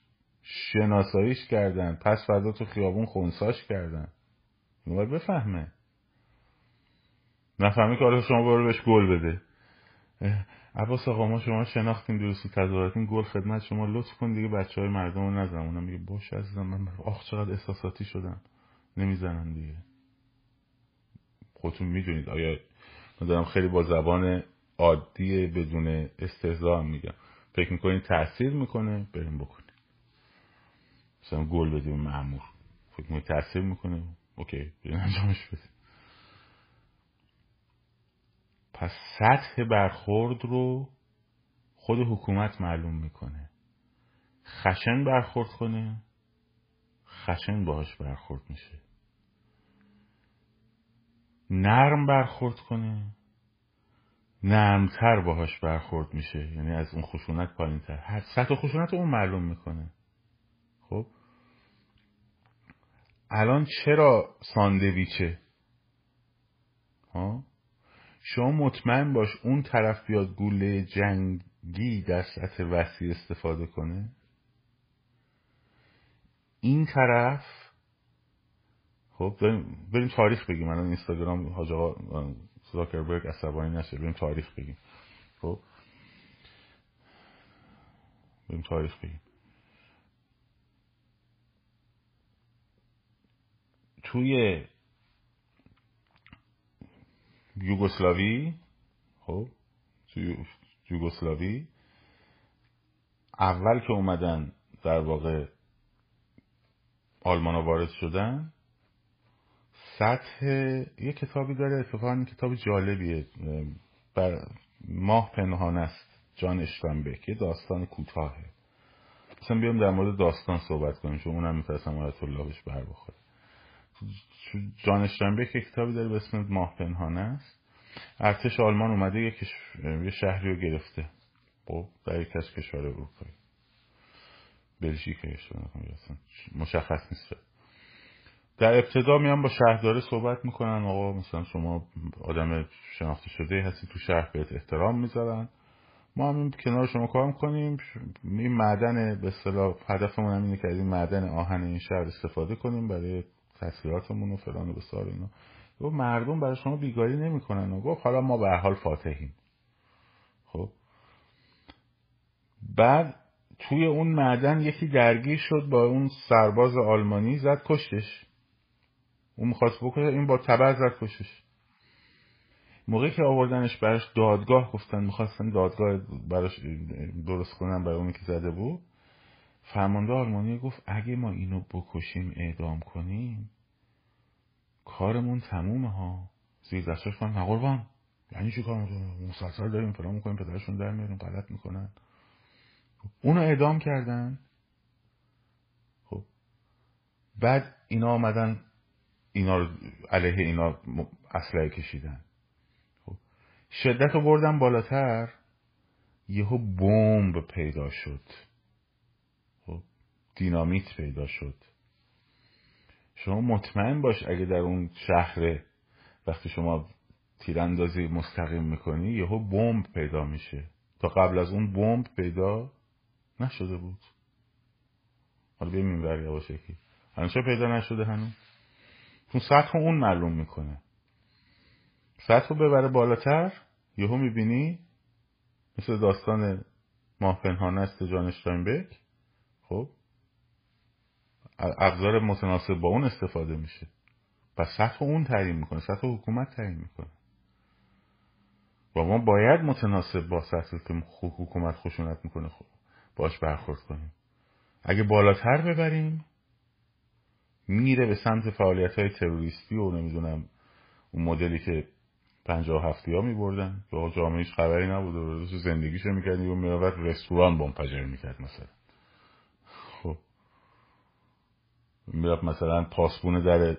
شناساییش کردن پس فردا تو خیابون خونساش کردن. باید بفهمه. نفهمی که حالا شما برو بهش گل بده. عباس آقا ما شما شناختیم درستی تظاهراتین گل خدمت شما. لطف کن دیگه بچه های مردم رو نزن اونم میگه باش عزیزم من آخ چقدر احساساتی شدم نمی‌زنن دیگه. خودتون می‌دونید. آیا من دارم خیلی با زبان عادی بدون استهزا هم میگم. فکر می‌کنید تاثیر می‌کنه؟ بریم بکنیم. مثلا گل بدیم معمور فکر می‌کنید تاثیر می‌کنه؟ اوکی بریم انجامش بدیم. پس سطح برخورد رو خود حکومت معلوم می‌کنه. خشن برخورد کنه خشن باهاش برخورد میشه. نرم برخورد کنه نرمتر باهاش برخورد میشه. یعنی از اون خشونت پایین تر هر سطح خشونت اون معلوم می‌کنه. خب؟ الان چرا ساندویچه؟ ها؟ شما مطمئن باش اون طرف بیاد گوله جنگی در سطح وسیع استفاده کنه؟ این طرف؟ خب بریم, تاریخ بگیم. الان اینستاگرام حاج آقا زاکربرگ عصبانی نشه. بریم تاریخ بگیم. خب؟ بریم تاریخ بگیم. توی یوگسلاوی خب یوگسلاوی. اول که اومدن در واقع آلمان وارد شدن سطح یه کتابی داره اتفاقا کتاب جالبیه. بر ماه پنهان است جان اشتنبک یه داستان کوتاهه. مثلا بیام در مورد داستان صحبت کنیم چون اونم میترسم آیت الله بهش بر بخوره. جان یک کتابی داره به اسم ماه پنهان است. ارتش آلمان اومده یه, یه شهری رو گرفته. خب در یک از کشور اروپایی. بلژیک مشخص نیست. در ابتدا میان با شهرداره صحبت می‌کنن. آقا مثلا شما آدم شناخته شده هستی تو شهر بهت احترام می‌ذارن. ما هم کنار شما کار می‌کنیم. این معدن به اصطلاح هدفمون هم اینه که از این معدن آهن این شهر استفاده کنیم برای تسلیحاتمون و فلان و بسار اینا. و مردم برای شما بیگاری نمی‌کنن. و گفت حالا ما به حال فاتحیم. خب. بعد توی اون معدن یکی درگیر شد با اون سرباز آلمانی زد کشتش. اون می‌خواست بکنه این با تبر زد کشش موقعی که آوردنش براش دادگاه گفتن می‌خواستن دادگاه براش درست کنن برای اونی که زده بود فرمانده آلمانی گفت اگه ما اینو بکشیم اعدام کنیم کارمون تمومه ها. زیر دستش من نقربان یعنی چی کار مسلسل داریم فلان می‌کنیم پدرشون در میاریم غلط می‌کنن. اونو اعدام کردن. خب. بعد اینا آمدن اینا رو علیه اینا اسلحه کشیدن. خب. شدت رو بردن بالاتر یهو بمب پیدا شد. خب. دینامیت پیدا شد. شما مطمئن باش اگه در اون شهر وقتی شما تیراندازی مستقیم می‌کنی یهو بمب پیدا میشه. تا قبل از اون بمب پیدا نشده بود. حالا بیایم این ور یواش هنوز پیدا نشده هنوز؟ چون سطح اون معلوم می‌کنه. سطح رو ببره بالاتر یهو می‌بینی مثل داستان ماه پنهان است جان اشتاینبک خب؟ ابزار متناسب با اون استفاده میشه. و سطح اون تعیین می‌کنه سطح حکومت تعیین می‌کنه. و ما باید متناسب با سطح که حکومت خشونت می‌کنه خب باش برخورد کنیم. اگه بالاتر ببریم میره به سمت فعالیت های تروریستی و نمی‌دونم اون مدلی که پنجاه هفتی ها می بردن که جامعه خبری نبود و زندگیشو می‌کرد و می‌رفت رستوران بمپجر می‌کرد مثلا خب می‌رفت مثلا پاسبون در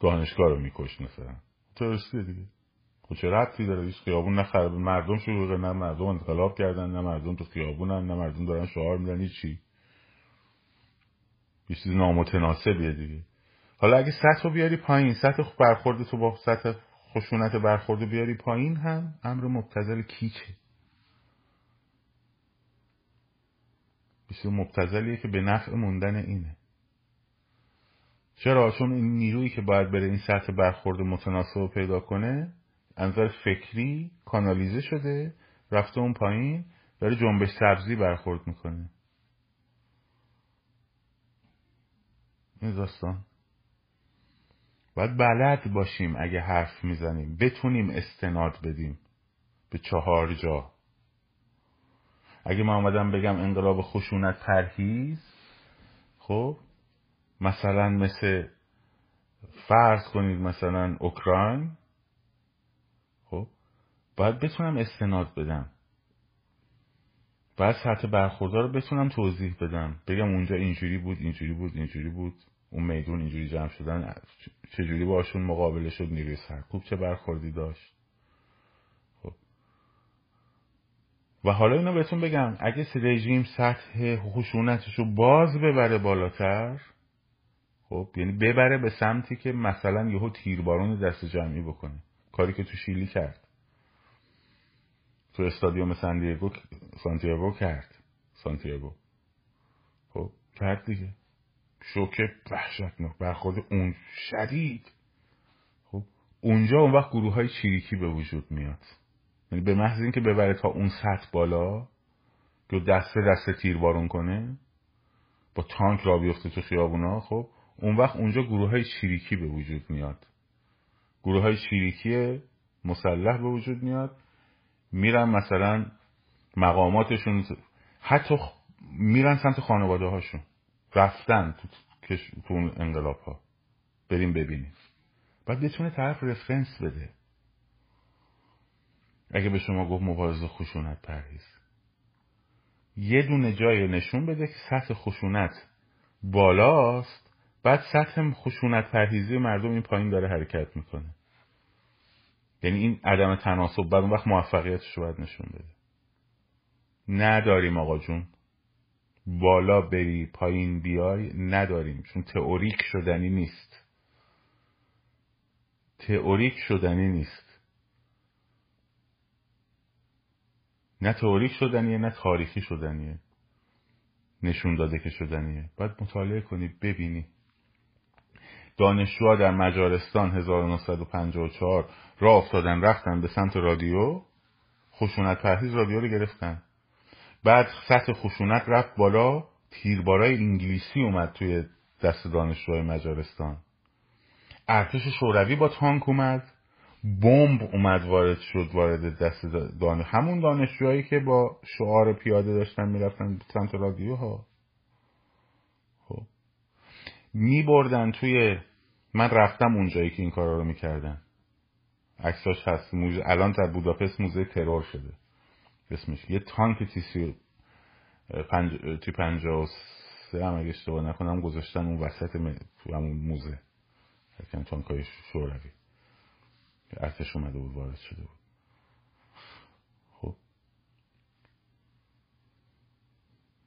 دانشگاه رو میکشت مثلا. تروریستی دیگه. خب چه ربطی داره؟ هیچ خیابون نه خراب مردم شروع نه مردم انقلاب کردن نه مردم تو خیابونن نه مردم دارن شعار میدن هیچی یه چیز نامتناسبیه دیگه. حالا اگه سطح رو بیاری پایین سطح برخورد تو با سطح خشونت برخورد بیاری پایین هم امر مبتزل کیچه بسیار مبتزلیه که به نفع موندن اینه. چرا؟ چون این نیرویی که باید بره این سطح برخورد متناسب پیدا کنه انظر فکری کانالیزه شده رفته اون پایین داره جنبش سبزی برخورد می‌کنه. این داستان. باید بلد باشیم اگه حرف می‌زنیم. بتونیم استناد بدیم به چهار جا. اگه من آمدم بگم انقلاب خشونت پرهیز خب؟ مثلا مثل فرض کنید مثلا اوکراین. خب باید بتونم استناد بدم. باید سطح برخوردار رو بتونم توضیح بدم. بگم اونجا اینجوری بود اینجوری بود اینجوری بود. اون میدون اینجوری جمع شدن چجوری باشون مقابله شد نیروی سرکوب چه برخوردی داشت. خب. و حالا اینو بهتون بگم اگه رژیم سطح خشونتش رو باز ببره بالاتر خب یعنی ببره به سمتی که مثلا یهو تیربارون دست جمعی بکنه. کاری که تو شیلی کرد. تو استادیوم سانتیاگو سانتیاگو کرد. سانتیاگو. خب کرد دیگه. شوکه وحشتناک. برخورد اون شدید. خب اونجا اون وقت گروه های چیریکی به وجود میاد. یعنی به محض اینکه ببره تا اون سطح بالا که دست دست تیربارون کنه با تانک را بیفته تو خیابونا خب اون وقت اونجا گروه های چیریکی به وجود میاد. گروه های چیریکی مسلح به وجود میاد. میرن مثلا مقاماتشون حتی میرن سمت خانواده هاشون رفتن تو, تو اون انقلاب ها بریم ببینیم. باید بتونه طرف رفرنس بده. اگه به شما گفت مبارزه خشونت پرهیز. یه دونه جای نشون بده که سطح خشونت بالاست. بعد سطح خشونت پرهیزی مردم این پایین داره حرکت می‌کنه. یعنی این عدم تناسب بعد اون وقت موفقیتش رو باید نشون بده. نداریم آقا جون. بالا بری پایین بیای نداریم. چون تئوریک شدنی نیست. تئوریک شدنی نیست. نه تئوریک شدنیه نه تاریخی شدنیه. نشون داده که شدنیه. باید مطالعه کنی ببینی. دانشجوها در مجارستان 1954 راه افتادن رفتن به سمت رادیو خشونت پرهیز رادیو رو گرفتن. بعد سطح خشونت رفت بالا تیربارای انگلیسی اومد توی دست دانشجوهای مجارستان. ارتش شوروی با تانک اومد بمب اومد وارد شد وارد دست دانش همون دانشجوهایی که با شعار پیاده داشتن می‌رفتن سمت رادیو ها می بردن توی من رفتم اونجایی که این کارا رو می‌کردن. عکساش هست. موزه الان در بوداپست موزه ترور شده. اسمش. یه تانک تی پنج... تی پنجا و سه هم اگه اشتباه نکنم گذاشتن اون وسط م... تو همون موزه. یکم تانک های شوروی. ارتش اومده بود وارد شده بود. خب.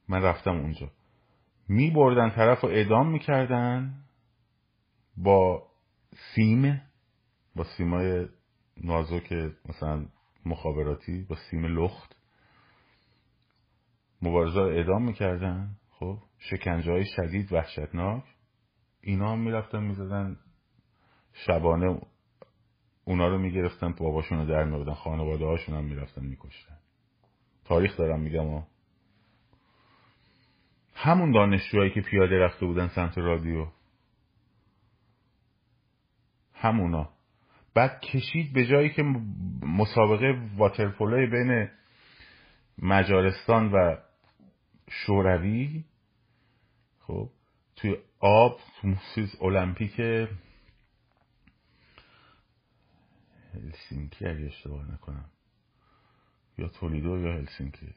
من رفتم اونجا. می بردن طرف رو اعدام می‌کردن با سیم با سیمای نازک مثلا مخابراتی با سیم لخت. مبارزه رو اعدام می‌کردن. خب شکنجه های شدید وحشتناک. اینا هم می‌رفتن می‌زدن شبانه اونا رو می‌گرفتن باباشون رو در میبودن خانواده هاشون هم می‌رفتن میکشتن. تاریخ دارم میگم و همون دانشجوهایی که پیاده رفته بودن سمت رادیو. همونا. بعد کشید به جایی که مسابقه واترپولو بین مجارستان و شوروی. خب توی آب تو چیز المپیک. هلسینکی اگه اشتباه نکنم. یا تولیدو یا هلسینکی.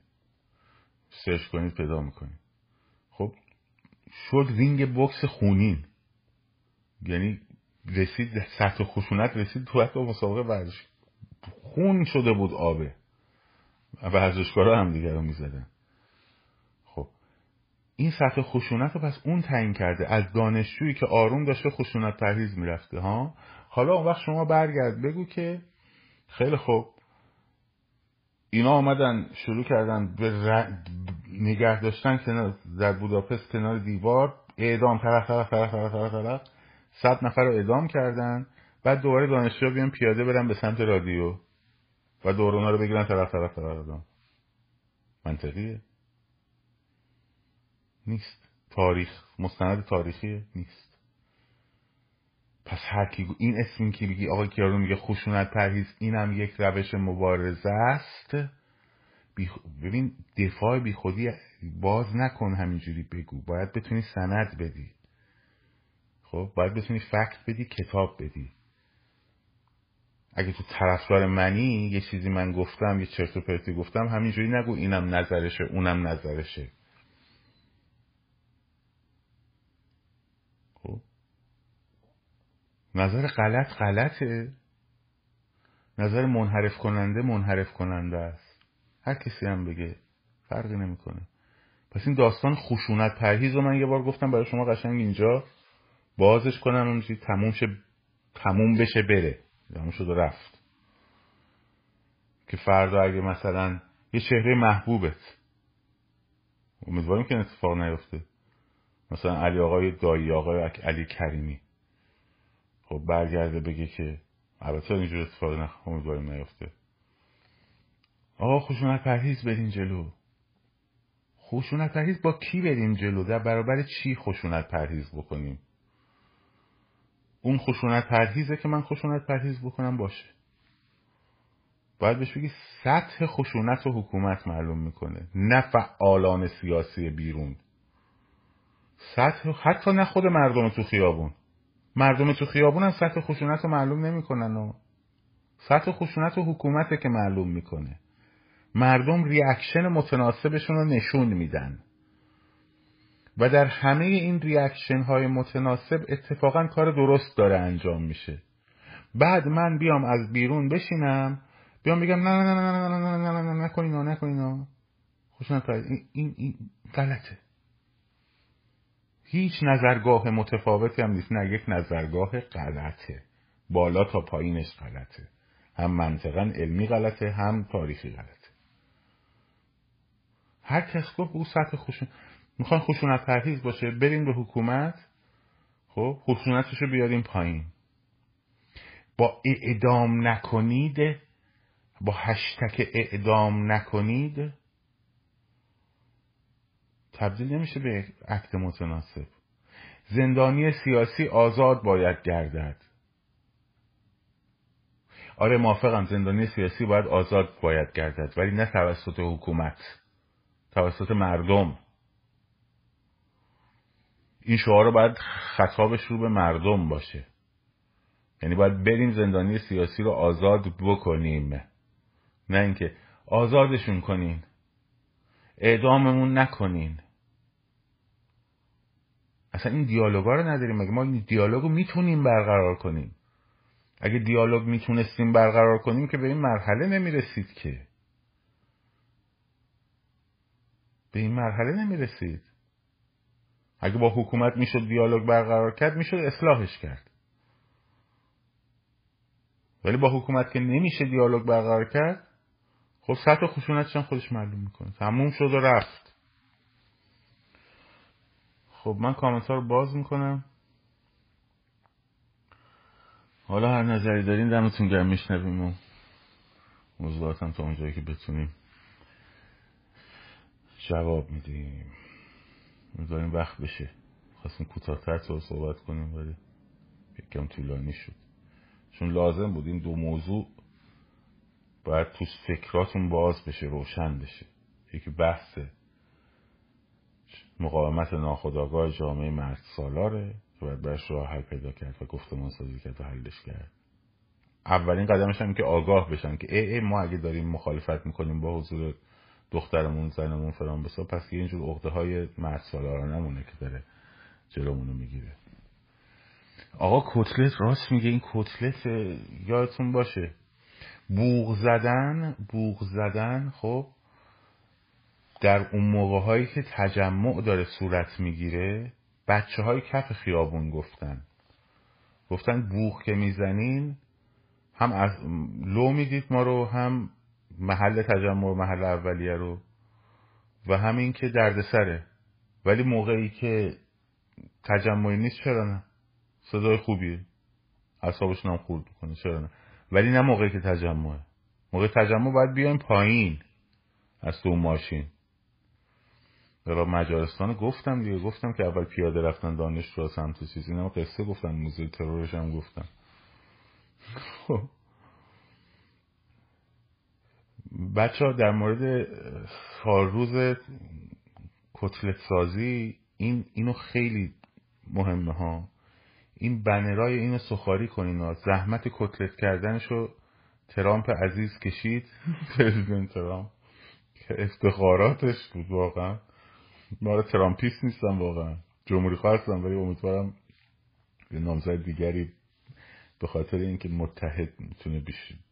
سرچ کنید پیدا می‌کنید. شد رینگ بکس خونین. یعنی رسید سطح خشونت رسید تو حتی مسابقه ورزش خون شده بود آبه ورزشکارا هم دیگه رو می‌زدن. خب. این سطح خشونت رو پس اون تعیین کرده. از دانشجویی که آروم داشته خشونت پرهیز می‌رفته ها؟ حالا اون وقت شما برگرد. بگو که خیلی خوب. اینا آمدن شروع کردن به نگه داشتن کنار در بوداپست کنار دیوار اعدام طرف طرف طرف طرف طرف, طرف. صد نفر رو اعدام کردن. بعد دوباره دانشجو بیان پیاده برن به سمت رادیو و دورونا رو بگیرن طرف طرف طرف آدم منطقیه. نیست. تاریخ. مستند تاریخی نیست. پس هر کی این اسمی که بگی آقای کیارو میگه خشونت پرهیز اینم یک روش مبارزه است. ببین دفاع بی خودی باز نکن همینجوری بگو. باید بتونی سند بدی. خب باید بتونی فکت بدی کتاب بدی. اگه تو طرفدار منی یه چیزی من گفتم یه چرت و پرتی گفتم همینجوری نگو اینم نظرشه اونم نظرشه خب نظر غلط غلطه. نظر منحرف کننده منحرف کننده است. هر کسی هم بگه فرقی نمی‌کنه. پس این داستان خشونت پرهیز رو من یه بار گفتم برای شما قشنگ اینجا بازش کنم اونجوری تموم شه تموم بشه بره. تموم شد و رفت. که فردا اگه مثلا یه چهره محبوبت. امیدواریم که اتفاق نیفته. مثلا علی آقای دایی آقای علی کریمی. خب برگرده بگه که البته اینجور اتفاق نخ امیدواریم نیفته. آقا خشونت پرهیز برین جلو. خشونت پرهیز با کی بریم جلو؟ در برابر چی خشونت پرهیز بکنیم؟ اون خشونت پرهیزه که من خشونت پرهیز بکنم باشه. باید بهش بگی سطح خشونت و حکومت معلوم می‌کنه نه فعالان سیاسی بیرون. سطح حتی نه خود مردم تو خیابون. مردم تو خیابون هم سطح خشونت رو معلوم نمی‌کنن و سطح خشونت و حکومته که معلوم می‌کنه مردم reaction متناسبشون رو نشون میدن و در همه این reaction های متناسب اتفاقا کار درست داره انجام میشه بعد من بیام از بیرون بشینم بیام بگم نه نه نه نه نه نه نه نه نکنین نکنین خوش این این غلطه هیچ نظرگاه متفاوتی هم نیست. نه یک نظرگاه غلطه. بالا تا پایینش غلطه. هم منطقا علمی غلطه هم تاریخی غلطه. هر کس گفت او سطح خوشون می‌خوان خشونت پرهیز باشه بریم به حکومت. خب خشونتش رو بیاریم پایین. با اعدام نکنید با هشتک اعدام نکنید تبدیل نمیشه به عکت متناسب. زندانی سیاسی آزاد باید گردد. آره موافقم زندانی سیاسی باید آزاد باید گردد ولی نه توسط حکومت توسط مردم. این شعار باید خطابش رو به مردم باشه. یعنی باید بریم زندانی سیاسی رو آزاد بکنیم. نه اینکه آزادشون کنین. اعداممون نکنین. اصلا این دیالوگا رو نداریم. مگه ما این دیالوگ رو می‌تونیم برقرار کنیم؟ اگه دیالوگ می‌تونستیم برقرار کنیم که به این مرحله نمی‌رسید که. به این مرحله نمی‌رسید. اگه با حکومت می‌شد دیالوگ برقرار کرد می‌شد اصلاحش کرد. ولی با حکومت که نمیشه دیالوگ برقرار کرد خب سطح خشونتش هم خودش معلوم می‌کنه. تموم شد و رفت. خب من کامنت ها رو باز می‌کنم. حالا هر نظری دارین دمتون گرم میشنویم و موضوعاتم تا اونجایی که بتونیم جواب میدیم. می‌ذاریم وقت بشه. خواستیم کوتاهتر تو صحبت کنیم ولی یکم طولانی شد. چون لازم بود این دو موضوع باید تو فکراتون باز بشه روشن بشه. یکی بحث مقاومت ناخداگاه جامعه مرد سالاره که باید برش راه حل پیدا کرد و گفتمان سازی کرد و حلش کرد. اولین قدمش هم که آگاه بشن که ای, ای ما اگه داریم مخالفت می‌کنیم با حضور دخترمون زنمون فرام بسا پس یه اینجور اقده های مرد نمونه که داره جلومونو می‌گیره. آقا کتلت راست میگه این کتلت یادتون باشه. بوغ زدن بوغ زدن خب در اون موقع هایی که تجمع داره صورت می‌گیره بچه های کف خیابون گفتن. گفتن بوغ که می‌زنین هم از لو می‌دید ما رو هم محل تجمع محل اولیه رو. و همین که دردسره. ولی موقعی که تجمعی نیست چرا نه؟ صدای خوبیه. اصابشون هم خورد کنه چرا نه؟ ولی نه موقعی که تجمعه. موقع تجمع باید بیایم پایین از تو ماشین. برای مجارستان گفتم دیگه. گفتم که اول پیاده رفتن دانش رو سمت چیز. اینا قصه گفتم موزه ترورش هم گفتم خب. بچه ها در مورد روز کتلت سازی این اینو خیلی مهمه ها. این بنرای اینو سخاری کنین زحمت کتلت کردنشو ترامپ عزیز کشید. [LAUGHS] پرزیدنت ترامپ. که افتخاراتش بود واقعا. ما ترامپیست نیستم واقعا. جمهوری خواستم ولی امیدوارم یه نامزد دیگری به خاطر اینکه متحد می‌تونه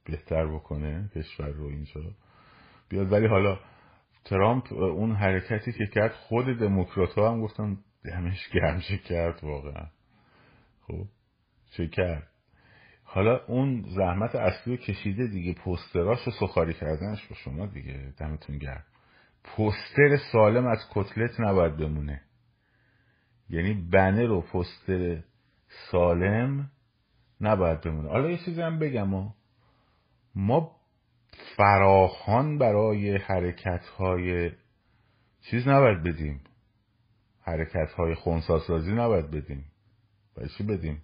بهتر بکنه کشور رو اینجا بیاد. ولی حالا ترامپ اون حرکتی که کرد خود دموکرات ها هم گفتن دمش گرمشه کرد واقعا. خب چه کرد حالا اون زحمت اصلی کشیده دیگه پوستراش رو سخاری کردنش با شما دیگه دمتون گرم. پوستر سالم از کتلت نباید بمونه. یعنی بنر و پوستر سالم نباید بمونه. حالا یه چیزی هم بگم و ما فراخان برای حرکت های چیز نباید بدیم. حرکت های خونساسازی نباید بدیم. برای چی بدیم؟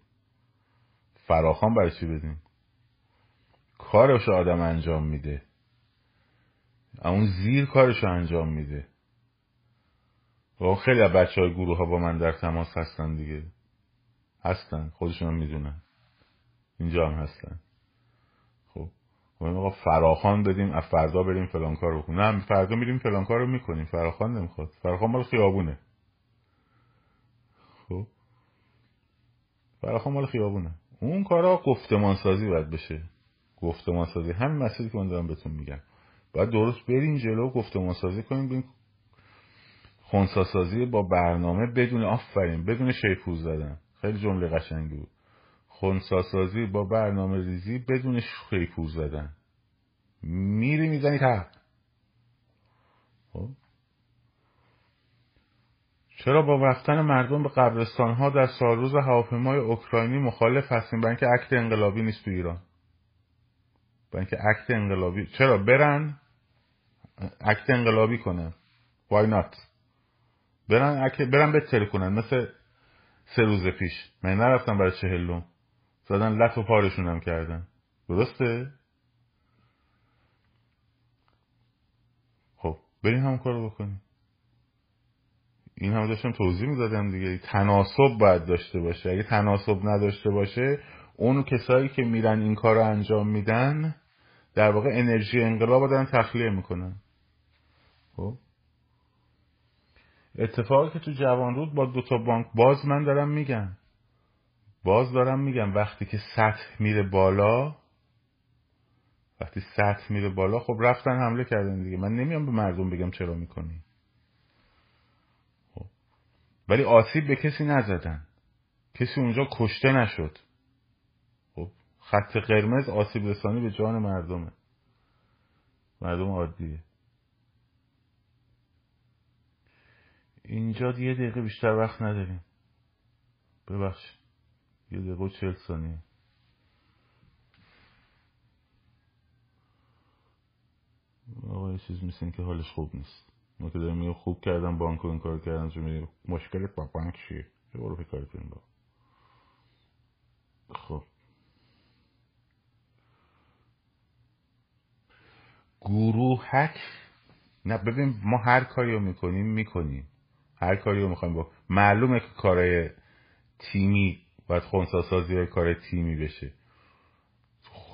فراخان برای چی بدیم؟ کارش آدم انجام میده. اون زیر کارش انجام میده. و خیلی از بچه های گروه ها با من در تماس هستن دیگه. هستن خودشون هم می‌دونن. اینجا هم هستن. خب ما فراخان بدیم از فردا بریم فلان کار بکنیم. نه فردا میریم فلان کار رو می‌کنیم. فراخان نمی‌خواد. فراخان مال خیابونه. خب فراخان مال خیابونه. اون کارا گفتمان سازی باید بشه. گفتمان سازی همین مسئله که من دارم بهتون میگم. باید درست بریم جلو گفتمان سازی کنیم بین خونساسازی با برنامه بدون آفرین بدون شیپوز زدن. خیلی جمله قشنگی بود. خونساسازی با برنامه ریزی بدون شیپوز زدن. میری می‌زنی تحت خب. چرا با رفتن مردم به قبرستان ها در سالروز هواپیمای اوکراینی مخالف هستیم؟ برای اینکه عکت انقلابی نیست تو ایران. برای اینکه عکت انقلابی چرا برن؟ عکت انقلابی کنن why not? برن برن بتر کنن مثل سه روز پیش. من نرفتم برای چهلم زدن لط و پارشون هم کردن. درسته؟ خب بریم هم کارو بکنیم. این هم داشتم توضیح می‌دادم دیگه. تناسب باید داشته باشه. اگه تناسب نداشته باشه اون کسایی که میرن این کار رو انجام میدن در واقع انرژی انقلاب دارن تخلیه می‌کنن. خب. اتفاقی که تو جوان رود با دوتا بانک باز من دارم میگم. باز دارم میگم وقتی که سطح میره بالا وقتی سطح میره بالا خب رفتن حمله کردن دیگه. من نمیام به مردم بگم چرا می‌کنی. خب. ولی آسیب به کسی نزدن. کسی اونجا کشته نشد. خب. خط قرمز آسیب رسانی به جان مردمه. مردم عادیه. اینجا یه دقیقه بیشتر وقت نداریم. ببخش یه دقیقه و چهل ثانیه. آقا چیز میسین که حالش خوب نیست. ما که داریم میگه خوب کردم بانک این کار کردن چون میگه مشکلت با بانک چیه؟ یه برو فکر با خب. گروهک نه ببین ما هر کاری رو می‌کنیم می‌کنیم. هر کاری رو می‌خوایم با معلومه که کارهای تیمی باید خونساسازی های کار تیمی بشه.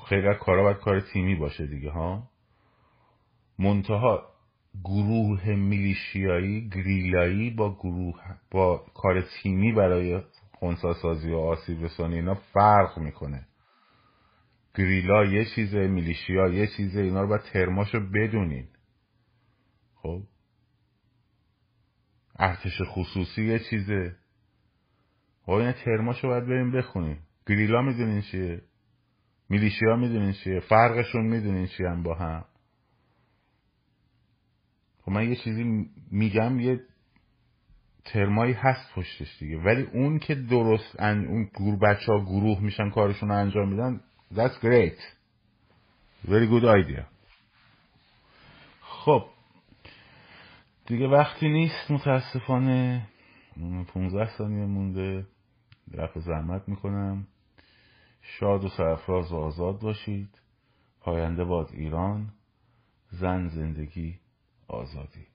خیلی کارا باید کار تیمی باشه دیگه ها؟ منتها گروه میلیشیایی گریلایی با گروه با کار تیمی برای خونساسازی و آسیب رسانی اینا فرق می‌کنه. گریلا یه چیزه میلیشیا یه چیزه اینا رو باید ترماشو بدونین. خب؟ ارتش خصوصی یه چیزه. خب این ترماشو باید بریم بخونیم. گریلا می‌دونین چیه؟ میلیشیا می‌دونین چیه؟ فرقشون می‌دونین چیه هم با هم؟ خب من یه چیزی میگم یه ترمایی هست پشتش دیگه. ولی اون که درست اون گروه بچه ها گروه میشن کارشون رو انجام میدن that's great. Very good idea. خب دیگه وقتی نیست متاسفانه 15 ثانیه مونده. رفع زحمت می‌کنم. شاد و سرفراز و آزاد باشید. پاینده باد ایران. زن زندگی آزادی.